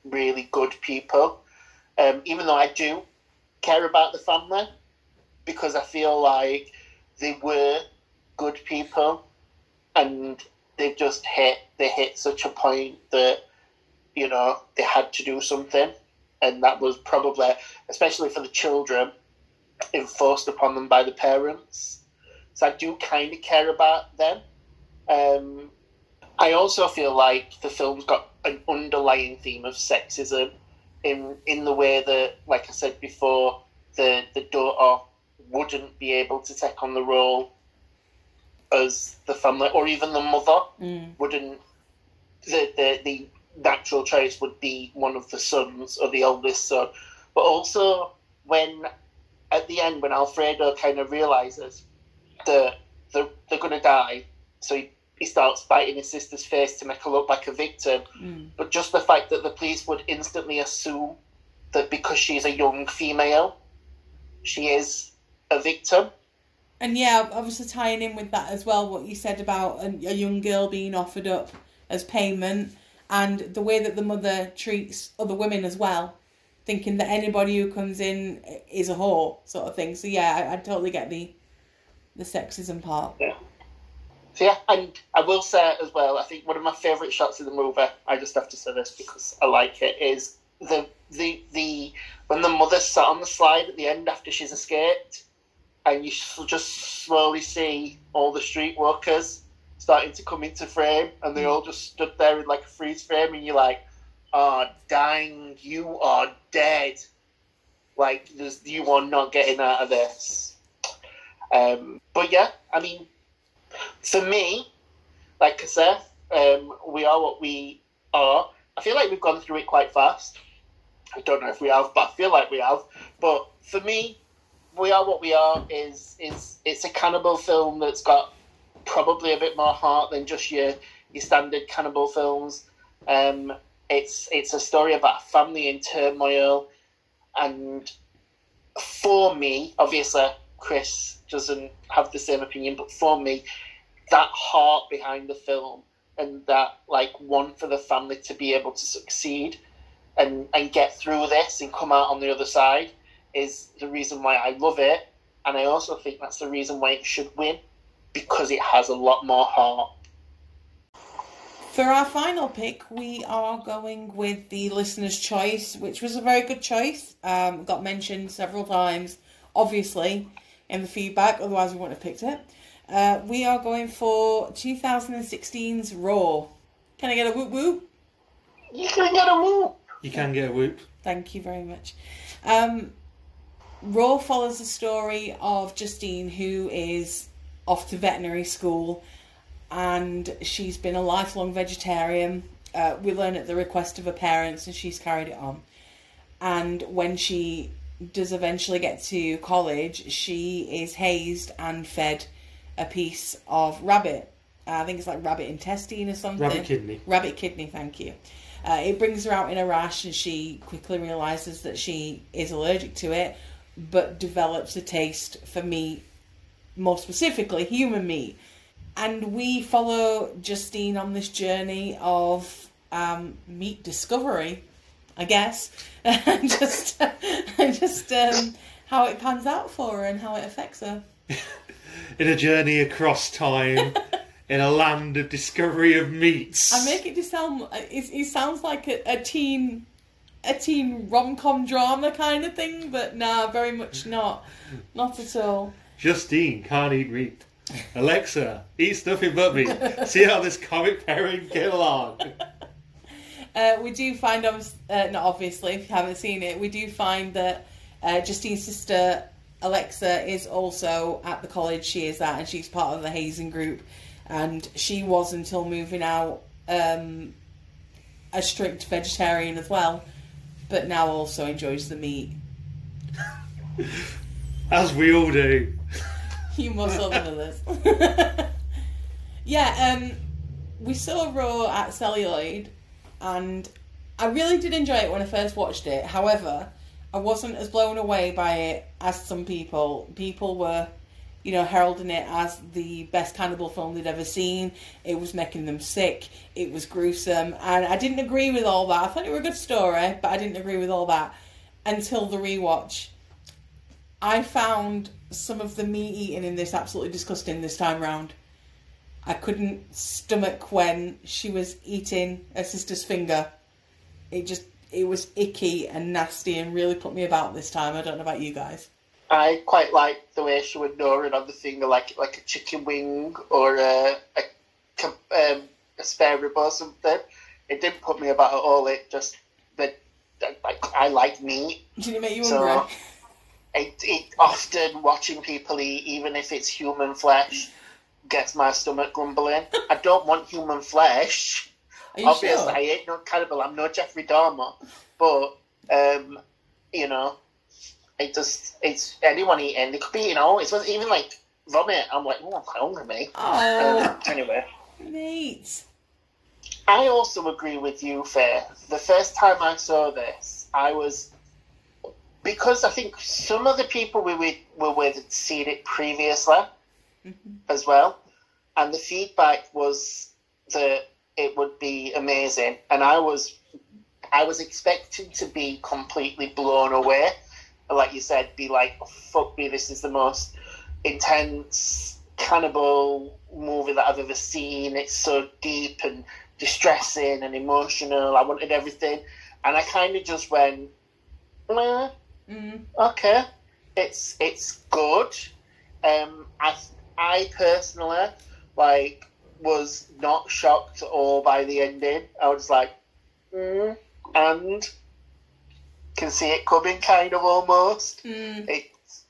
really good people. Um, even though I do care about the family because I feel like they were good people and they just hit they hit such a point that you know they had to do something and that was probably especially for the children enforced upon them by the parents so i do kind of care about them um, i also feel like the film's got an underlying theme of sexism in in the way that like i said before the the daughter wouldn't be able to take on the role as the family or even the mother Mm. wouldn't the, the the natural choice would be one of the sons or the oldest son but also when at the end when alfredo kind of realizes that they're, they're going to die so he, he starts biting his sister's face to make her look like a victim Mm. but just the fact that the police would instantly assume that because she's a young female she is a victim And yeah, obviously tying in with that as well, what you said about a, a young girl being offered up as payment. And the way that the mother treats other women as well, thinking that anybody who comes in is a whore, sort of thing. So yeah, I, I totally get the the sexism part. Yeah. So yeah, and I will say as well, I think one of my favourite shots of the movie, I just have to say this because I like it, is the the the when the mother sat on the slide at the end after she's escaped, and you just slowly see all the street workers starting to come into frame, and they all just stood there in like a freeze frame, and you're like, "Oh, dang, you are dead! Like, there's, you are not getting out of this." Um, but yeah, I mean, for me, like I said, um, we are what we are. I feel like we've gone through it quite fast. I don't know if we have, but I feel like we have. But for me, we are what we are is is it's a cannibal film that's got probably a bit more heart than just your your standard cannibal films. Um, it's it's a story about a family in turmoil, and for me, obviously, Chris doesn't have the same opinion, but for me, that heart behind the film and that like want for the family to be able to succeed and and get through this and come out on the other side is the reason why I love it, and I also think that's the reason why it should win because it has a lot more heart. For our final pick, we are going with the listener's choice, which was a very good choice. Um, got mentioned several times, obviously, in the feedback, otherwise, we wouldn't have picked it. Uh, we are going for 2016's Raw. Can I get a whoop whoop? You can get a whoop. You can get a whoop. Thank you very much. Um, Raw follows the story of Justine, who is off to veterinary school, and she's been a lifelong vegetarian. Uh, we learn at the request of her parents, and she's carried it on. And when she does eventually get to college, she is hazed and fed a piece of rabbit. Uh, I think it's like rabbit intestine or something. Rabbit kidney. Rabbit kidney, thank you. Uh, it brings her out in a rash, and she quickly realizes that she is allergic to it, but develops a taste for meat, more specifically human meat. And we follow Justine on this journey of um, meat discovery, I guess, and just, just um, how it pans out for her and how it affects her. In a journey across time, in a land of discovery of meats. I make it to sound. It, it sounds like a, a teen, a teen rom com drama kind of thing, but nah, very much not. Not at all. Justine can't eat meat. Alexa, eat nothing but meat. See how this comic pairing get along. Uh, we do find, uh, not obviously, if you haven't seen it, we do find that uh, Justine's sister Alexa is also at the college she is at, and she's part of the hazing group. And she was until moving out um, a strict vegetarian as well, but now also enjoys the meat. As we all do. You more so than others. yeah, um, we saw Raw at Celluloid, and I really did enjoy it when I first watched it. However, I wasn't as blown away by it as some people. People were, you know, heralding it as the best cannibal film they'd ever seen. It was making them sick. It was gruesome, and I didn't agree with all that. I thought it was a good story, but I didn't agree with all that until the rewatch. I found some of the meat eating in this absolutely disgusting this time round. I couldn't stomach when she was eating her sister's finger. It just it was icky and nasty and really put me about this time. I don't know about you guys. I quite like the way she would gnaw it on the finger like like a chicken wing or a, a, um, a spare rib or something. It didn't put me about at all. It just that like I like meat. Did it make you So- hungry? It, it often watching people eat, even if it's human flesh, gets my stomach grumbling. I don't want human flesh. Obviously, sure? I ain't no cannibal. I'm no Jeffrey Dahmer, but um, you know, it just it's anyone eating. It could be you know, it's even like vomit. I'm like, oh, I'm quite hungry, mate. Oh, Um, anyway, mate. I also agree with you, Fair. The first time I saw this, I was because I think some of the people we were, were with had seen it previously Mhm. as well, and the feedback was that it would be amazing, and I was I was expecting to be completely blown away. Like you said, be like, "Fuck me, this is the most intense cannibal movie that I've ever seen. It's so deep and distressing and emotional. I wanted everything, and I kind of just went, "Meh, Mm. okay, it's it's good. Um, I I personally like was not shocked at all by the ending. I was like, mm, and can see it coming, kind of almost. Mm. It's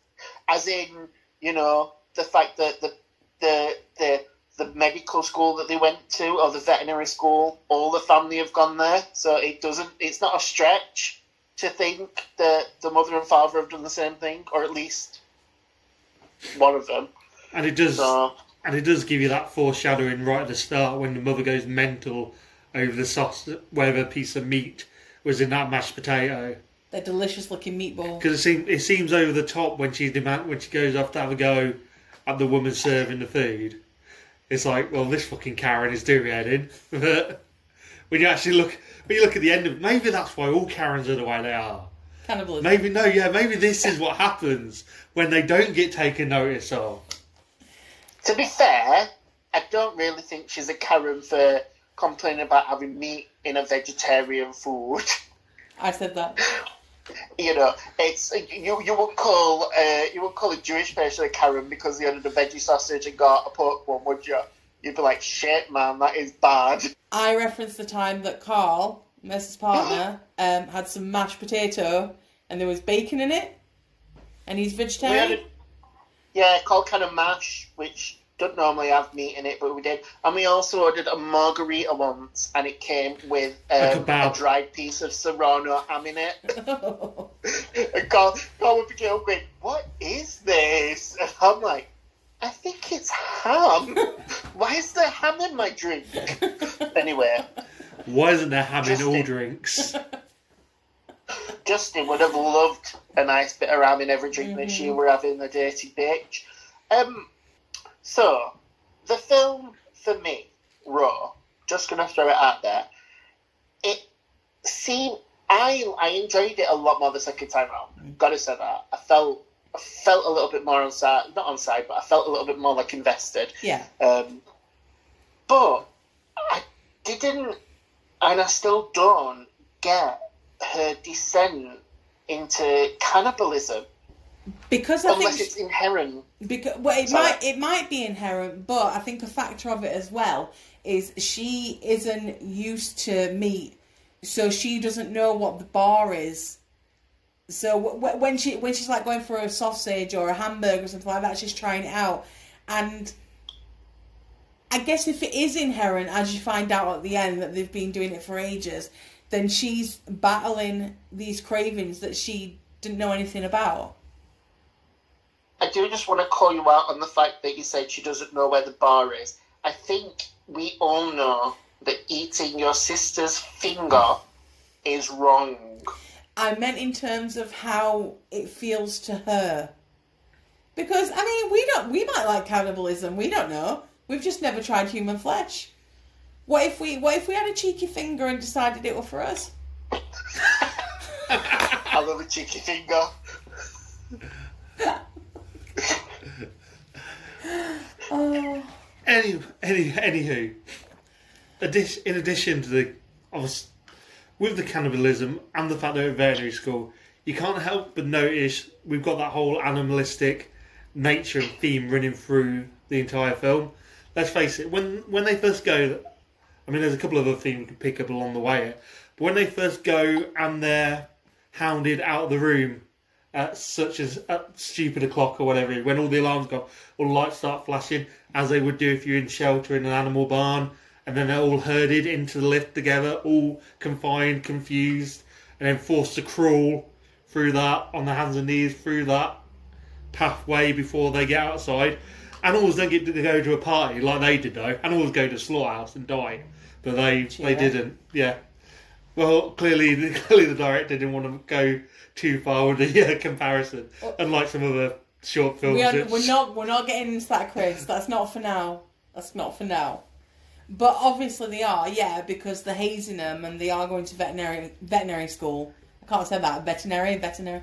as in you know the fact that the the the the medical school that they went to or the veterinary school, all the family have gone there, so it doesn't. It's not a stretch to think that the mother and father have done the same thing, or at least one of them. And it does, So and it does give you that foreshadowing right at the start when the mother goes mental over the sauce, whatever piece of meat was in that mashed potato. That delicious looking meatball. Because it seems it seems over the top when she demand when she goes off to have a go at the woman serving the food. It's like, well, this fucking Karen is doing in. But when you actually look, when you look at the end of, maybe that's why all Karens are the way they are. Cannibalism. Maybe no, yeah, maybe this is what happens when they don't get taken notice of. to be fair, I don't really think she's a Karen for complaining about having meat in a vegetarian food. I said that. you know, it's you. You would call uh, you would call a Jewish person a Karen because they ordered a veggie sausage and got a pork one, would you? You'd be like, shit, man, that is bad. I referenced the time that Carl, Mercer's partner, um, had some mashed potato and there was bacon in it, and he's vegetarian. a, yeah, colcannon mash, which don't normally have meat in it, but we did. And we also ordered a margarita once, and it came with A um, a, kebab. dried piece of serrano ham in it. and Carl, Carl would be going, what is this? And I'm like, I think it's ham. Why is there ham in my drink? anyway, Why isn't there ham in all drinks? Justin would have loved a nice bit of ham in every drink this year. We're having, the dirty bitch. Um, so, the film for me, Raw, just gonna throw it out there, it seemed I I enjoyed it a lot more the second time around. Gotta say that. I felt I felt a little bit more on side not on side, but I felt a little bit more like invested. yeah. Um, but I didn't, and I still don't get her descent into cannibalism Because I unless think it's inherent. Because well, it Sorry. might it might be inherent, but I think a factor of it as well is she isn't used to meat, so she doesn't know what the bar is. So when she when she's like going for a sausage or a hamburger or something like that, she's trying it out, and I guess if it is inherent, as you find out at the end that they've been doing it for ages, then she's battling these cravings that she didn't know anything about. I do just want to call you out on the fact that you said she doesn't know where the bar is. I think we all know that eating your sister's finger is wrong. I meant in terms of how it feels to her. Because I mean, we don't. We might like cannibalism. We don't know. We've just never tried human flesh. What if we? What if we had a cheeky finger and decided it were for us? I love a cheeky finger. Oh, Any, any, anywho, addi- in addition to the, obvious, with the cannibalism and the fact they're at veterinary school, you can't help but notice we've got that whole animalistic nature and theme running through the entire film. Let's face it, when when they first go, I mean, there's a couple of other themes we can pick up along the way, but when they first go and they're hounded out of the room at such as at stupid o'clock or whatever, when all the alarms go, all the lights start flashing, as they would do if you're in shelter in an animal barn, and then they're all herded into the lift together, all confined, confused, and then forced to crawl through that on their hands and knees through that pathway before they get outside. Animals don't get to go to a party like they did though. Animals go to slaughterhouse and die, but they they didn't. Yeah. Well, clearly, clearly the director didn't want to go too far with the uh, comparison, unlike some other short films. we are, which- we're not. We're not getting into that, Chris. That's not for now. That's not for now. But obviously they are, yeah, because they're hazing them and they are going to veterinary veterinary school. I can't say that veterinary veterinary.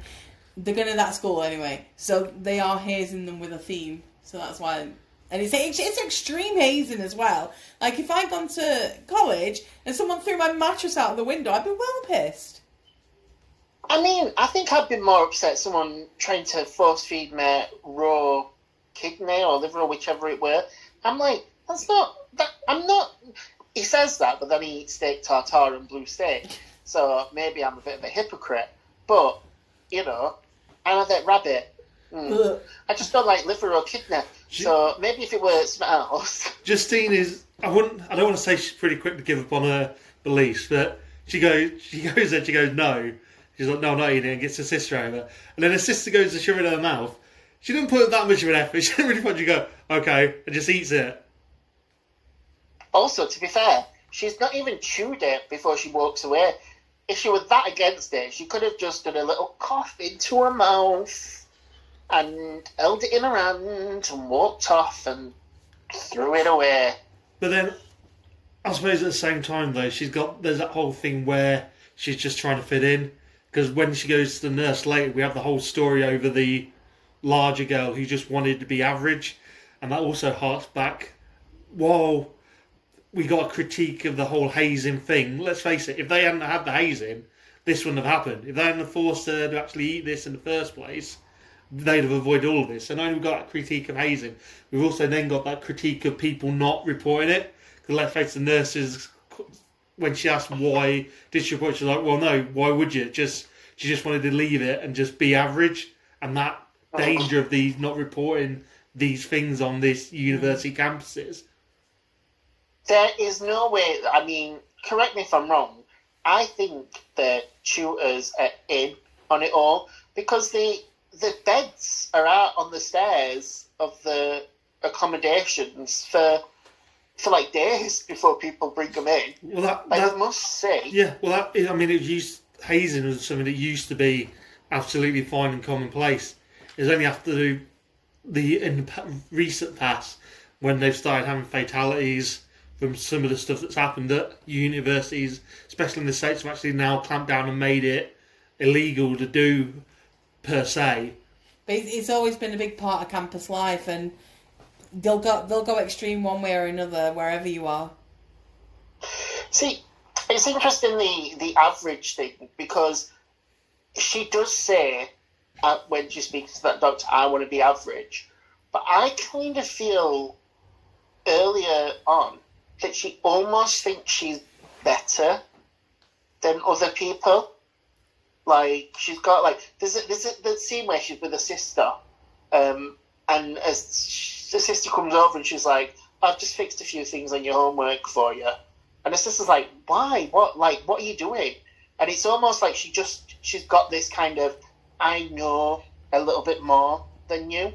They're going to that school anyway, so they are hazing them with a theme. So that's why, and it's it's, it's extreme hazing as well. Like if I'd gone to college and someone threw my mattress out the window, I'd be well pissed. I mean, I think I'd be more upset someone trying to force feed me raw kidney or liver or whichever it were. I'm like, that's not that. I'm not. He says that, but then he eats steak tartare and blue steak. So maybe I'm a bit of a hypocrite. But you know, I know that rabbit. Mm. I just don't like liver or kidney. So maybe if it were something else. Justine is. I wouldn't. I don't want to say she's pretty quick to give up on her beliefs, but she goes. She goes there. She goes no. She's like, no, I'm not eating it, and gets her sister over. And then her sister goes to shove it in her mouth. She didn't put that much of an effort. She didn't really want you to go, okay, and just eats it. Also, to be fair, she's not even chewed it before she walks away. If she was that against it, she could have just done a little cough into her mouth and held it in her hand and walked off and threw it away. But then, I suppose at the same time, though, she's got there's that whole thing where she's just trying to fit in. Because when she goes to the nurse later, we have the whole story over the larger girl who just wanted to be average, and that also harks back. While we got a critique of the whole hazing thing, let's face it, if they hadn't had the hazing, this wouldn't have happened. If they hadn't forced her to actually eat this in the first place, they'd have avoided all of this. And only we've got a critique of hazing. We've also then got that critique of people not reporting it. Because let's face it, the nurses when she asked why did she report, she's like, well, no, why would you? Just she just wanted to leave it and just be average, and that oh. danger of these not reporting these things on this university campuses. There is no way. I mean, correct me if I'm wrong. I think the tutors are in on it all because the the beds are out on the stairs of the accommodations for for like days before people bring them in. Well, that, I that must say, yeah, well, that, I mean, it used hazing was something that used to be absolutely fine and commonplace. It's only after the, the in the recent past when they've started having fatalities from some of the stuff that's happened that universities, especially in the states, have actually now clamped down and made it illegal to do per se. But it's it's always been a big part of campus life, and they'll go they'll go extreme one way or another wherever you are. See, it's interesting the the average thing because she does say uh, when she speaks to that doctor, "I want to be average," but I kind of feel earlier on that she almost thinks she's better than other people. Like she's got like there's a, there's a, the scene where she's with her sister, um, and as the sister comes over and she's like, "I've just fixed a few things on your homework for you," and the sister's like, "Why? What? Like, what are you doing?" And it's almost like she just she's got this kind of I know a little bit more than you.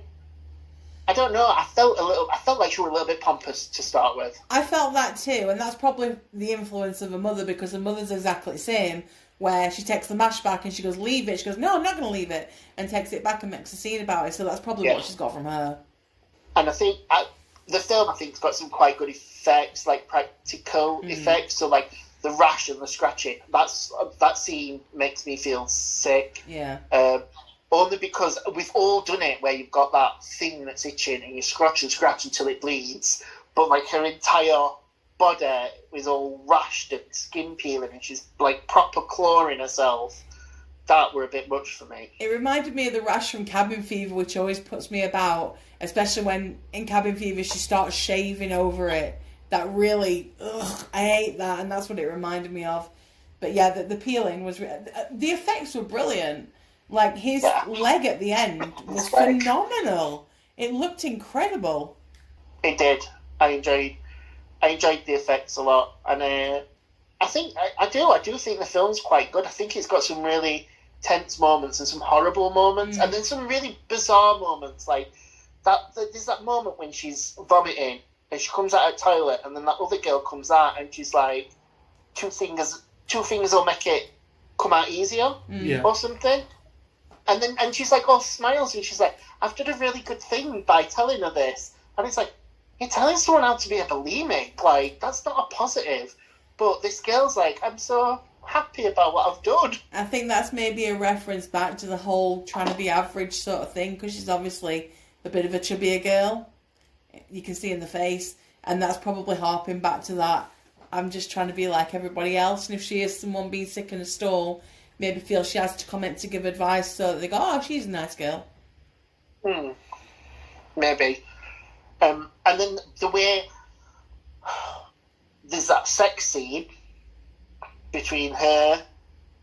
I don't know. I felt a little. I felt like she was a little bit pompous to start with. I felt that too, and that's probably the influence of her mother because her mother's exactly the same. Where she takes the mash back and she goes, "Leave it." She goes, "No, I'm not going to leave it," and takes it back and makes a scene about it. So that's probably Yeah. what she's got from her. And I think I, the film, I think, has got some quite good effects, like practical effects. So, like the rash and the scratching. That's that scene makes me feel sick. Yeah, Um, only because we've all done it, where you've got that thing that's itching and you scratch and scratch until it bleeds. But like her entire body is all rashed and skin peeling, and she's like proper clawing herself. That were a bit much for me. it reminded me of the rash from Cabin Fever, which always puts me about, especially when in Cabin Fever she starts shaving over it. That really, ugh, I hate that, and that's what it reminded me of. But yeah, the, the peeling was re- the effects were brilliant. Like his Yeah. leg at the end was His phenomenal. It looked incredible. It did. I enjoyed. I enjoyed the effects a lot, and uh, I think I, I do. I do think the film's quite good. I think it's got some really tense moments and some horrible moments, Mm. and then some really bizarre moments. Like that. There's that moment when she's vomiting and she comes out of the toilet, and then that other girl comes out and she's like, two fingers, two fingers will make it come out easier Yeah. or something. And then and she's like all smiles and she's like, I've done a really good thing by telling her this. And it's like, you're telling someone how to be a bulimic. Like, that's not a positive. But this girl's like, I'm so happy about what I've done. I think that's maybe a reference back to the whole trying to be average sort of thing because she's obviously a bit of a chubbier girl. You can see in the face, and that's probably harping back to that. I'm just trying to be like everybody else, and if she is someone being sick in a stall, maybe feel she has to comment to give advice so that they go, "Oh, she's a nice girl." Hmm. Maybe. Um, and then the way there's that sex scene between her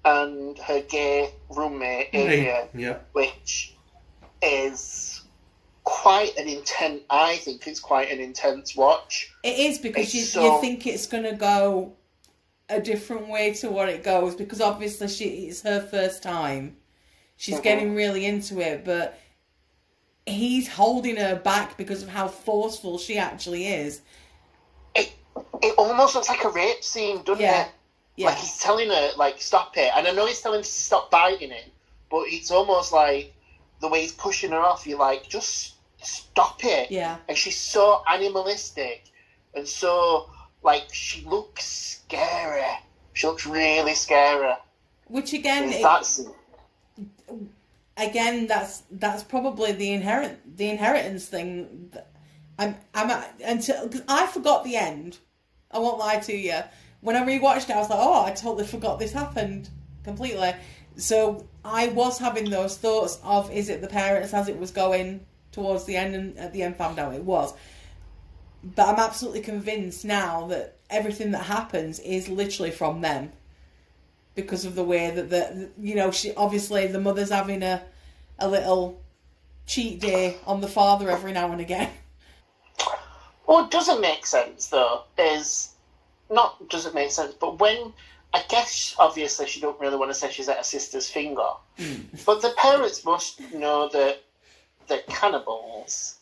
and her gay roommate, Adrian, Yeah. which is quite an intense. I think it's quite an intense watch. It is because you, so- you think it's going to go a different way to what it goes because obviously she it's her first time. She's Mhm. getting really into it, but he's holding her back because of how forceful she actually is. It it almost looks like a rape scene, doesn't Yeah. it? Yeah, Like he's telling her, like, stop it. And I know he's telling her to stop biting him, but it's almost like the way he's pushing her off, you're like, just stop it. yeah, And she's so animalistic and so, like, she looks scary. She looks really scary. which again, it- that scene. again, that's that's probably the inherent the inheritance thing. I'm I'm until because I forgot the end. I won't lie to you. When I rewatched it, I was like, oh, I totally forgot this happened completely. So I was having those thoughts of is it the parents as it was going towards the end, and at the end found out it was. But I'm absolutely convinced now that everything that happens is literally from them because of the way that the you know she obviously the mother's having a a little cheat day on the father every now and again. What doesn't make sense, though, is not doesn't make sense, but when I guess obviously she don't really want to say she's at her sister's finger, hmm. but the parents must know that they're cannibals.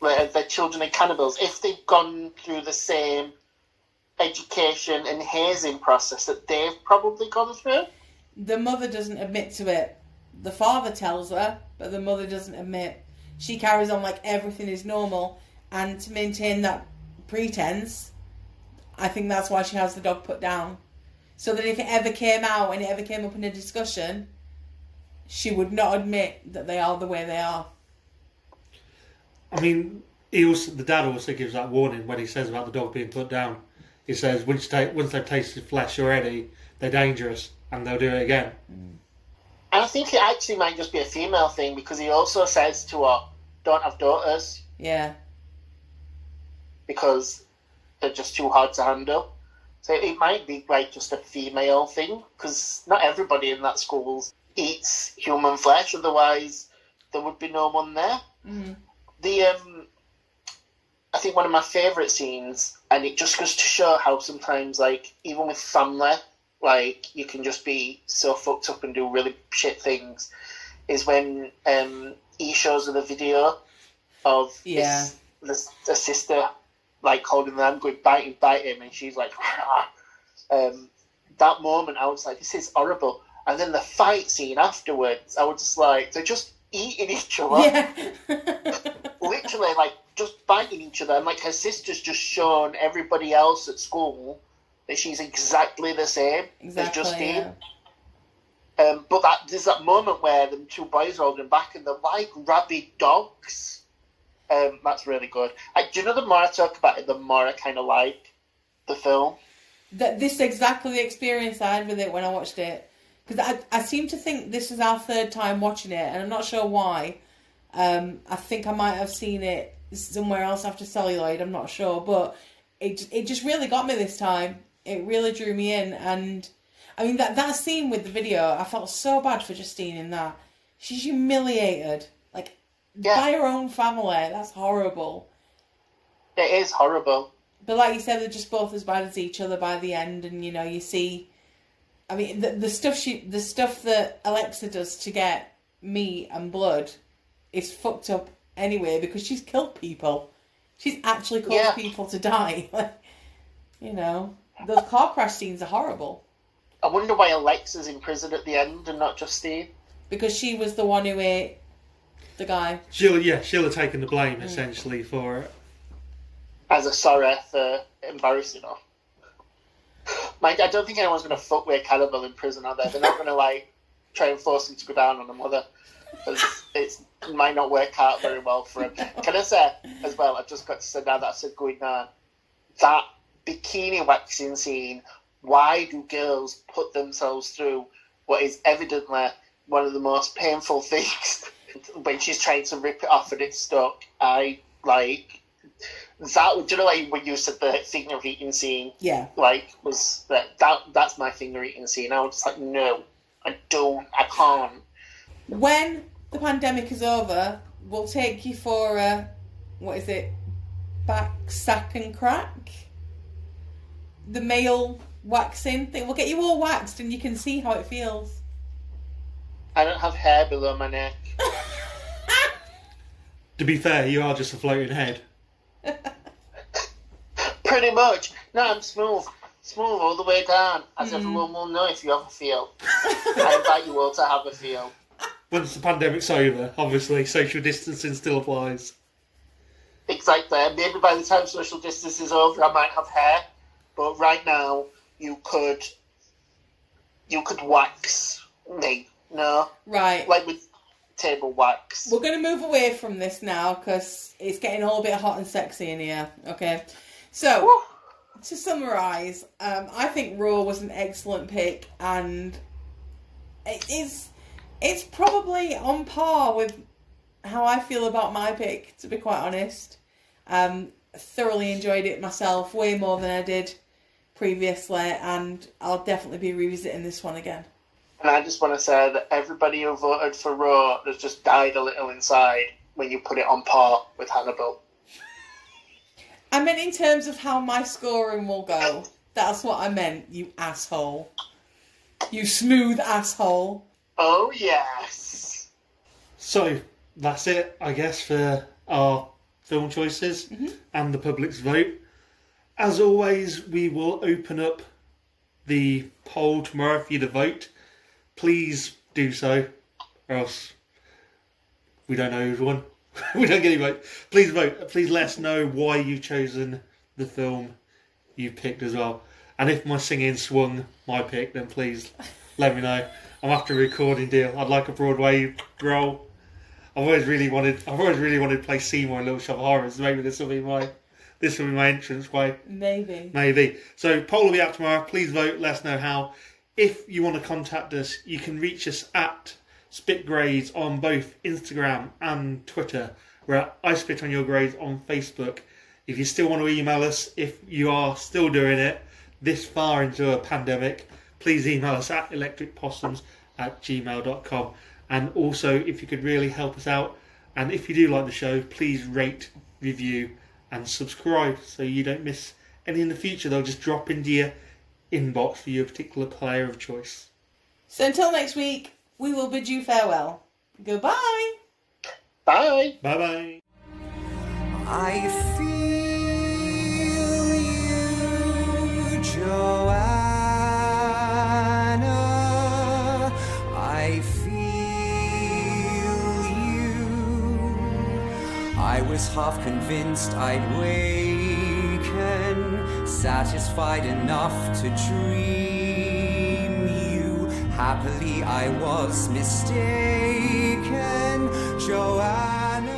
That their children are cannibals if they've gone through the same education and hazing process that they've probably gone through. The mother doesn't admit to it. The father tells her, but the mother doesn't admit. She carries on like everything is normal, and to maintain that pretense, I think that's why she has the dog put down. So that if it ever came out and it ever came up in a discussion, she would not admit that they are the way they are. I mean, he also, the dad also gives that warning when he says about the dog being put down. He says once, ta- once they've tasted flesh already, they're dangerous and they'll do it again. And I think it actually might just be a female thing because he also says to her, "Don't have daughters Yeah. because they're just too hard to handle." So it might be like just a female thing because not everybody in that school eats human flesh. Otherwise, there would be no one there. Mhm. The um, I think one of my favourite scenes, and it just goes to show how sometimes, like even with family, like you can just be so fucked up and do really shit things. Is when um, he shows her the video of Yeah. his, this, the sister like holding the hand, going bite him, bite him, and she's like, um, that moment, I was like, this is horrible. And then the fight scene afterwards, I was just like, they're just eating each other Yeah. literally like just biting each other and like her sister's just shown everybody else at school that she's exactly the same exactly. as Justine. Yeah. Um, but that there's that moment where the two boys are holding back and they're like rabid dogs. Um, that's really good. I, do you know the more I talk about it, the more I kind of like the film. That this is exactly the experience I had with it when I watched it. Because I, I seem to think this is our third time watching it, and I'm not sure why. Um, I think I might have seen it somewhere else after Celluloid. I'm not sure, but it it just really got me this time. It really drew me in, and I mean that that scene with the video, I felt so bad for Justine in that. She's humiliated, like Yeah. by her own family. That's horrible. It is horrible. But like you said, they're just both as bad as each other by the end, and you know you see. I mean, the the stuff she, the stuff that Alexa does to get meat and blood, is fucked up anyway because she's killed people. She's actually caused Yeah. people to die. You know, those car crash scenes are horrible I wonder why Alexa's in prison at the end and not just Justine. because she was the one who ate the guy. She'll, yeah, she'll have taken the blame mm. essentially for it. as a sorry for embarrassing her. Like, I don't think anyone's going to fuck with Cannibal in prison, are they? They're not going to, like, try and force him to go down on a mother. It might not work out very well for him. Can I say, as well, I've just got to say now that I said going on, that bikini waxing scene, why do girls put themselves through what is evidently one of the most painful things when she's trying to rip it off and it's stuck? I, like, that, do you know, like, when you said the finger eating scene? Yeah. like was that that that's my finger eating scene. I was just like, no, I don't, I can't. When the pandemic is over, we'll take you for a what is it? Back sack and crack. The male waxing thing. We'll get you all waxed and you can see how it feels. I don't have hair below my neck. To be fair, you are just a floating head. Pretty much. No, I'm smooth, smooth all the way down, as mm-hmm. everyone will know if you have a feel. I invite you all to have a feel. Once the pandemic's over, obviously, social distancing still applies. Exactly. Maybe by the time social distance is over, I might have hair, but right now you could, you could wax me. No, Right. like with table wax. We're going to move away from this now because it's getting all a bit hot and sexy in here. Okay. So, to summarise, um, I think Raw was an excellent pick and it is it's probably on par with how I feel about my pick, to be quite honest. Um, thoroughly enjoyed it myself, way more than I did previously, and I'll definitely be revisiting this one again. And I just want to say that everybody who voted for Raw has just died a little inside when you put it on par with Hannibal. I meant in terms of how my scoring will go. That's what I meant, you asshole. You smooth asshole. Oh, yes. So, that's it, I guess, for our film choices mm-hmm. and the public's vote. As always, we will open up the poll tomorrow for you to vote. Please do so, or else we don't know who's won. we don't get any vote. Please vote. Please let us know why you've chosen the film you picked as well. And if my singing swung my pick, then please let me know. I'm after a recording deal. I'd like a Broadway role. I've always really wanted. I've always really wanted to play Seymour in Little Shop of Horrors. Maybe this will be my. This will be my entrance way. Maybe. Maybe. So poll will be out tomorrow. Please vote. Let us know how. If you want to contact us, you can reach us at Spit Grades on both Instagram and Twitter. We're at I Spit on Your Grades on Facebook. If you still want to email us, if you are still doing it this far into a pandemic, please email us at electricpossums at gmail.com. And also, if you could really help us out, and if you do like the show, please rate, review, and subscribe so you don't miss any in the future. They'll just drop into your inbox for your particular player of choice. So until next week, we will bid you farewell. Goodbye. Bye. Bye bye. I feel you, Johanna. I feel you. I was half convinced I'd waken, satisfied enough to dream you. Happily, I was mistaken, Johanna.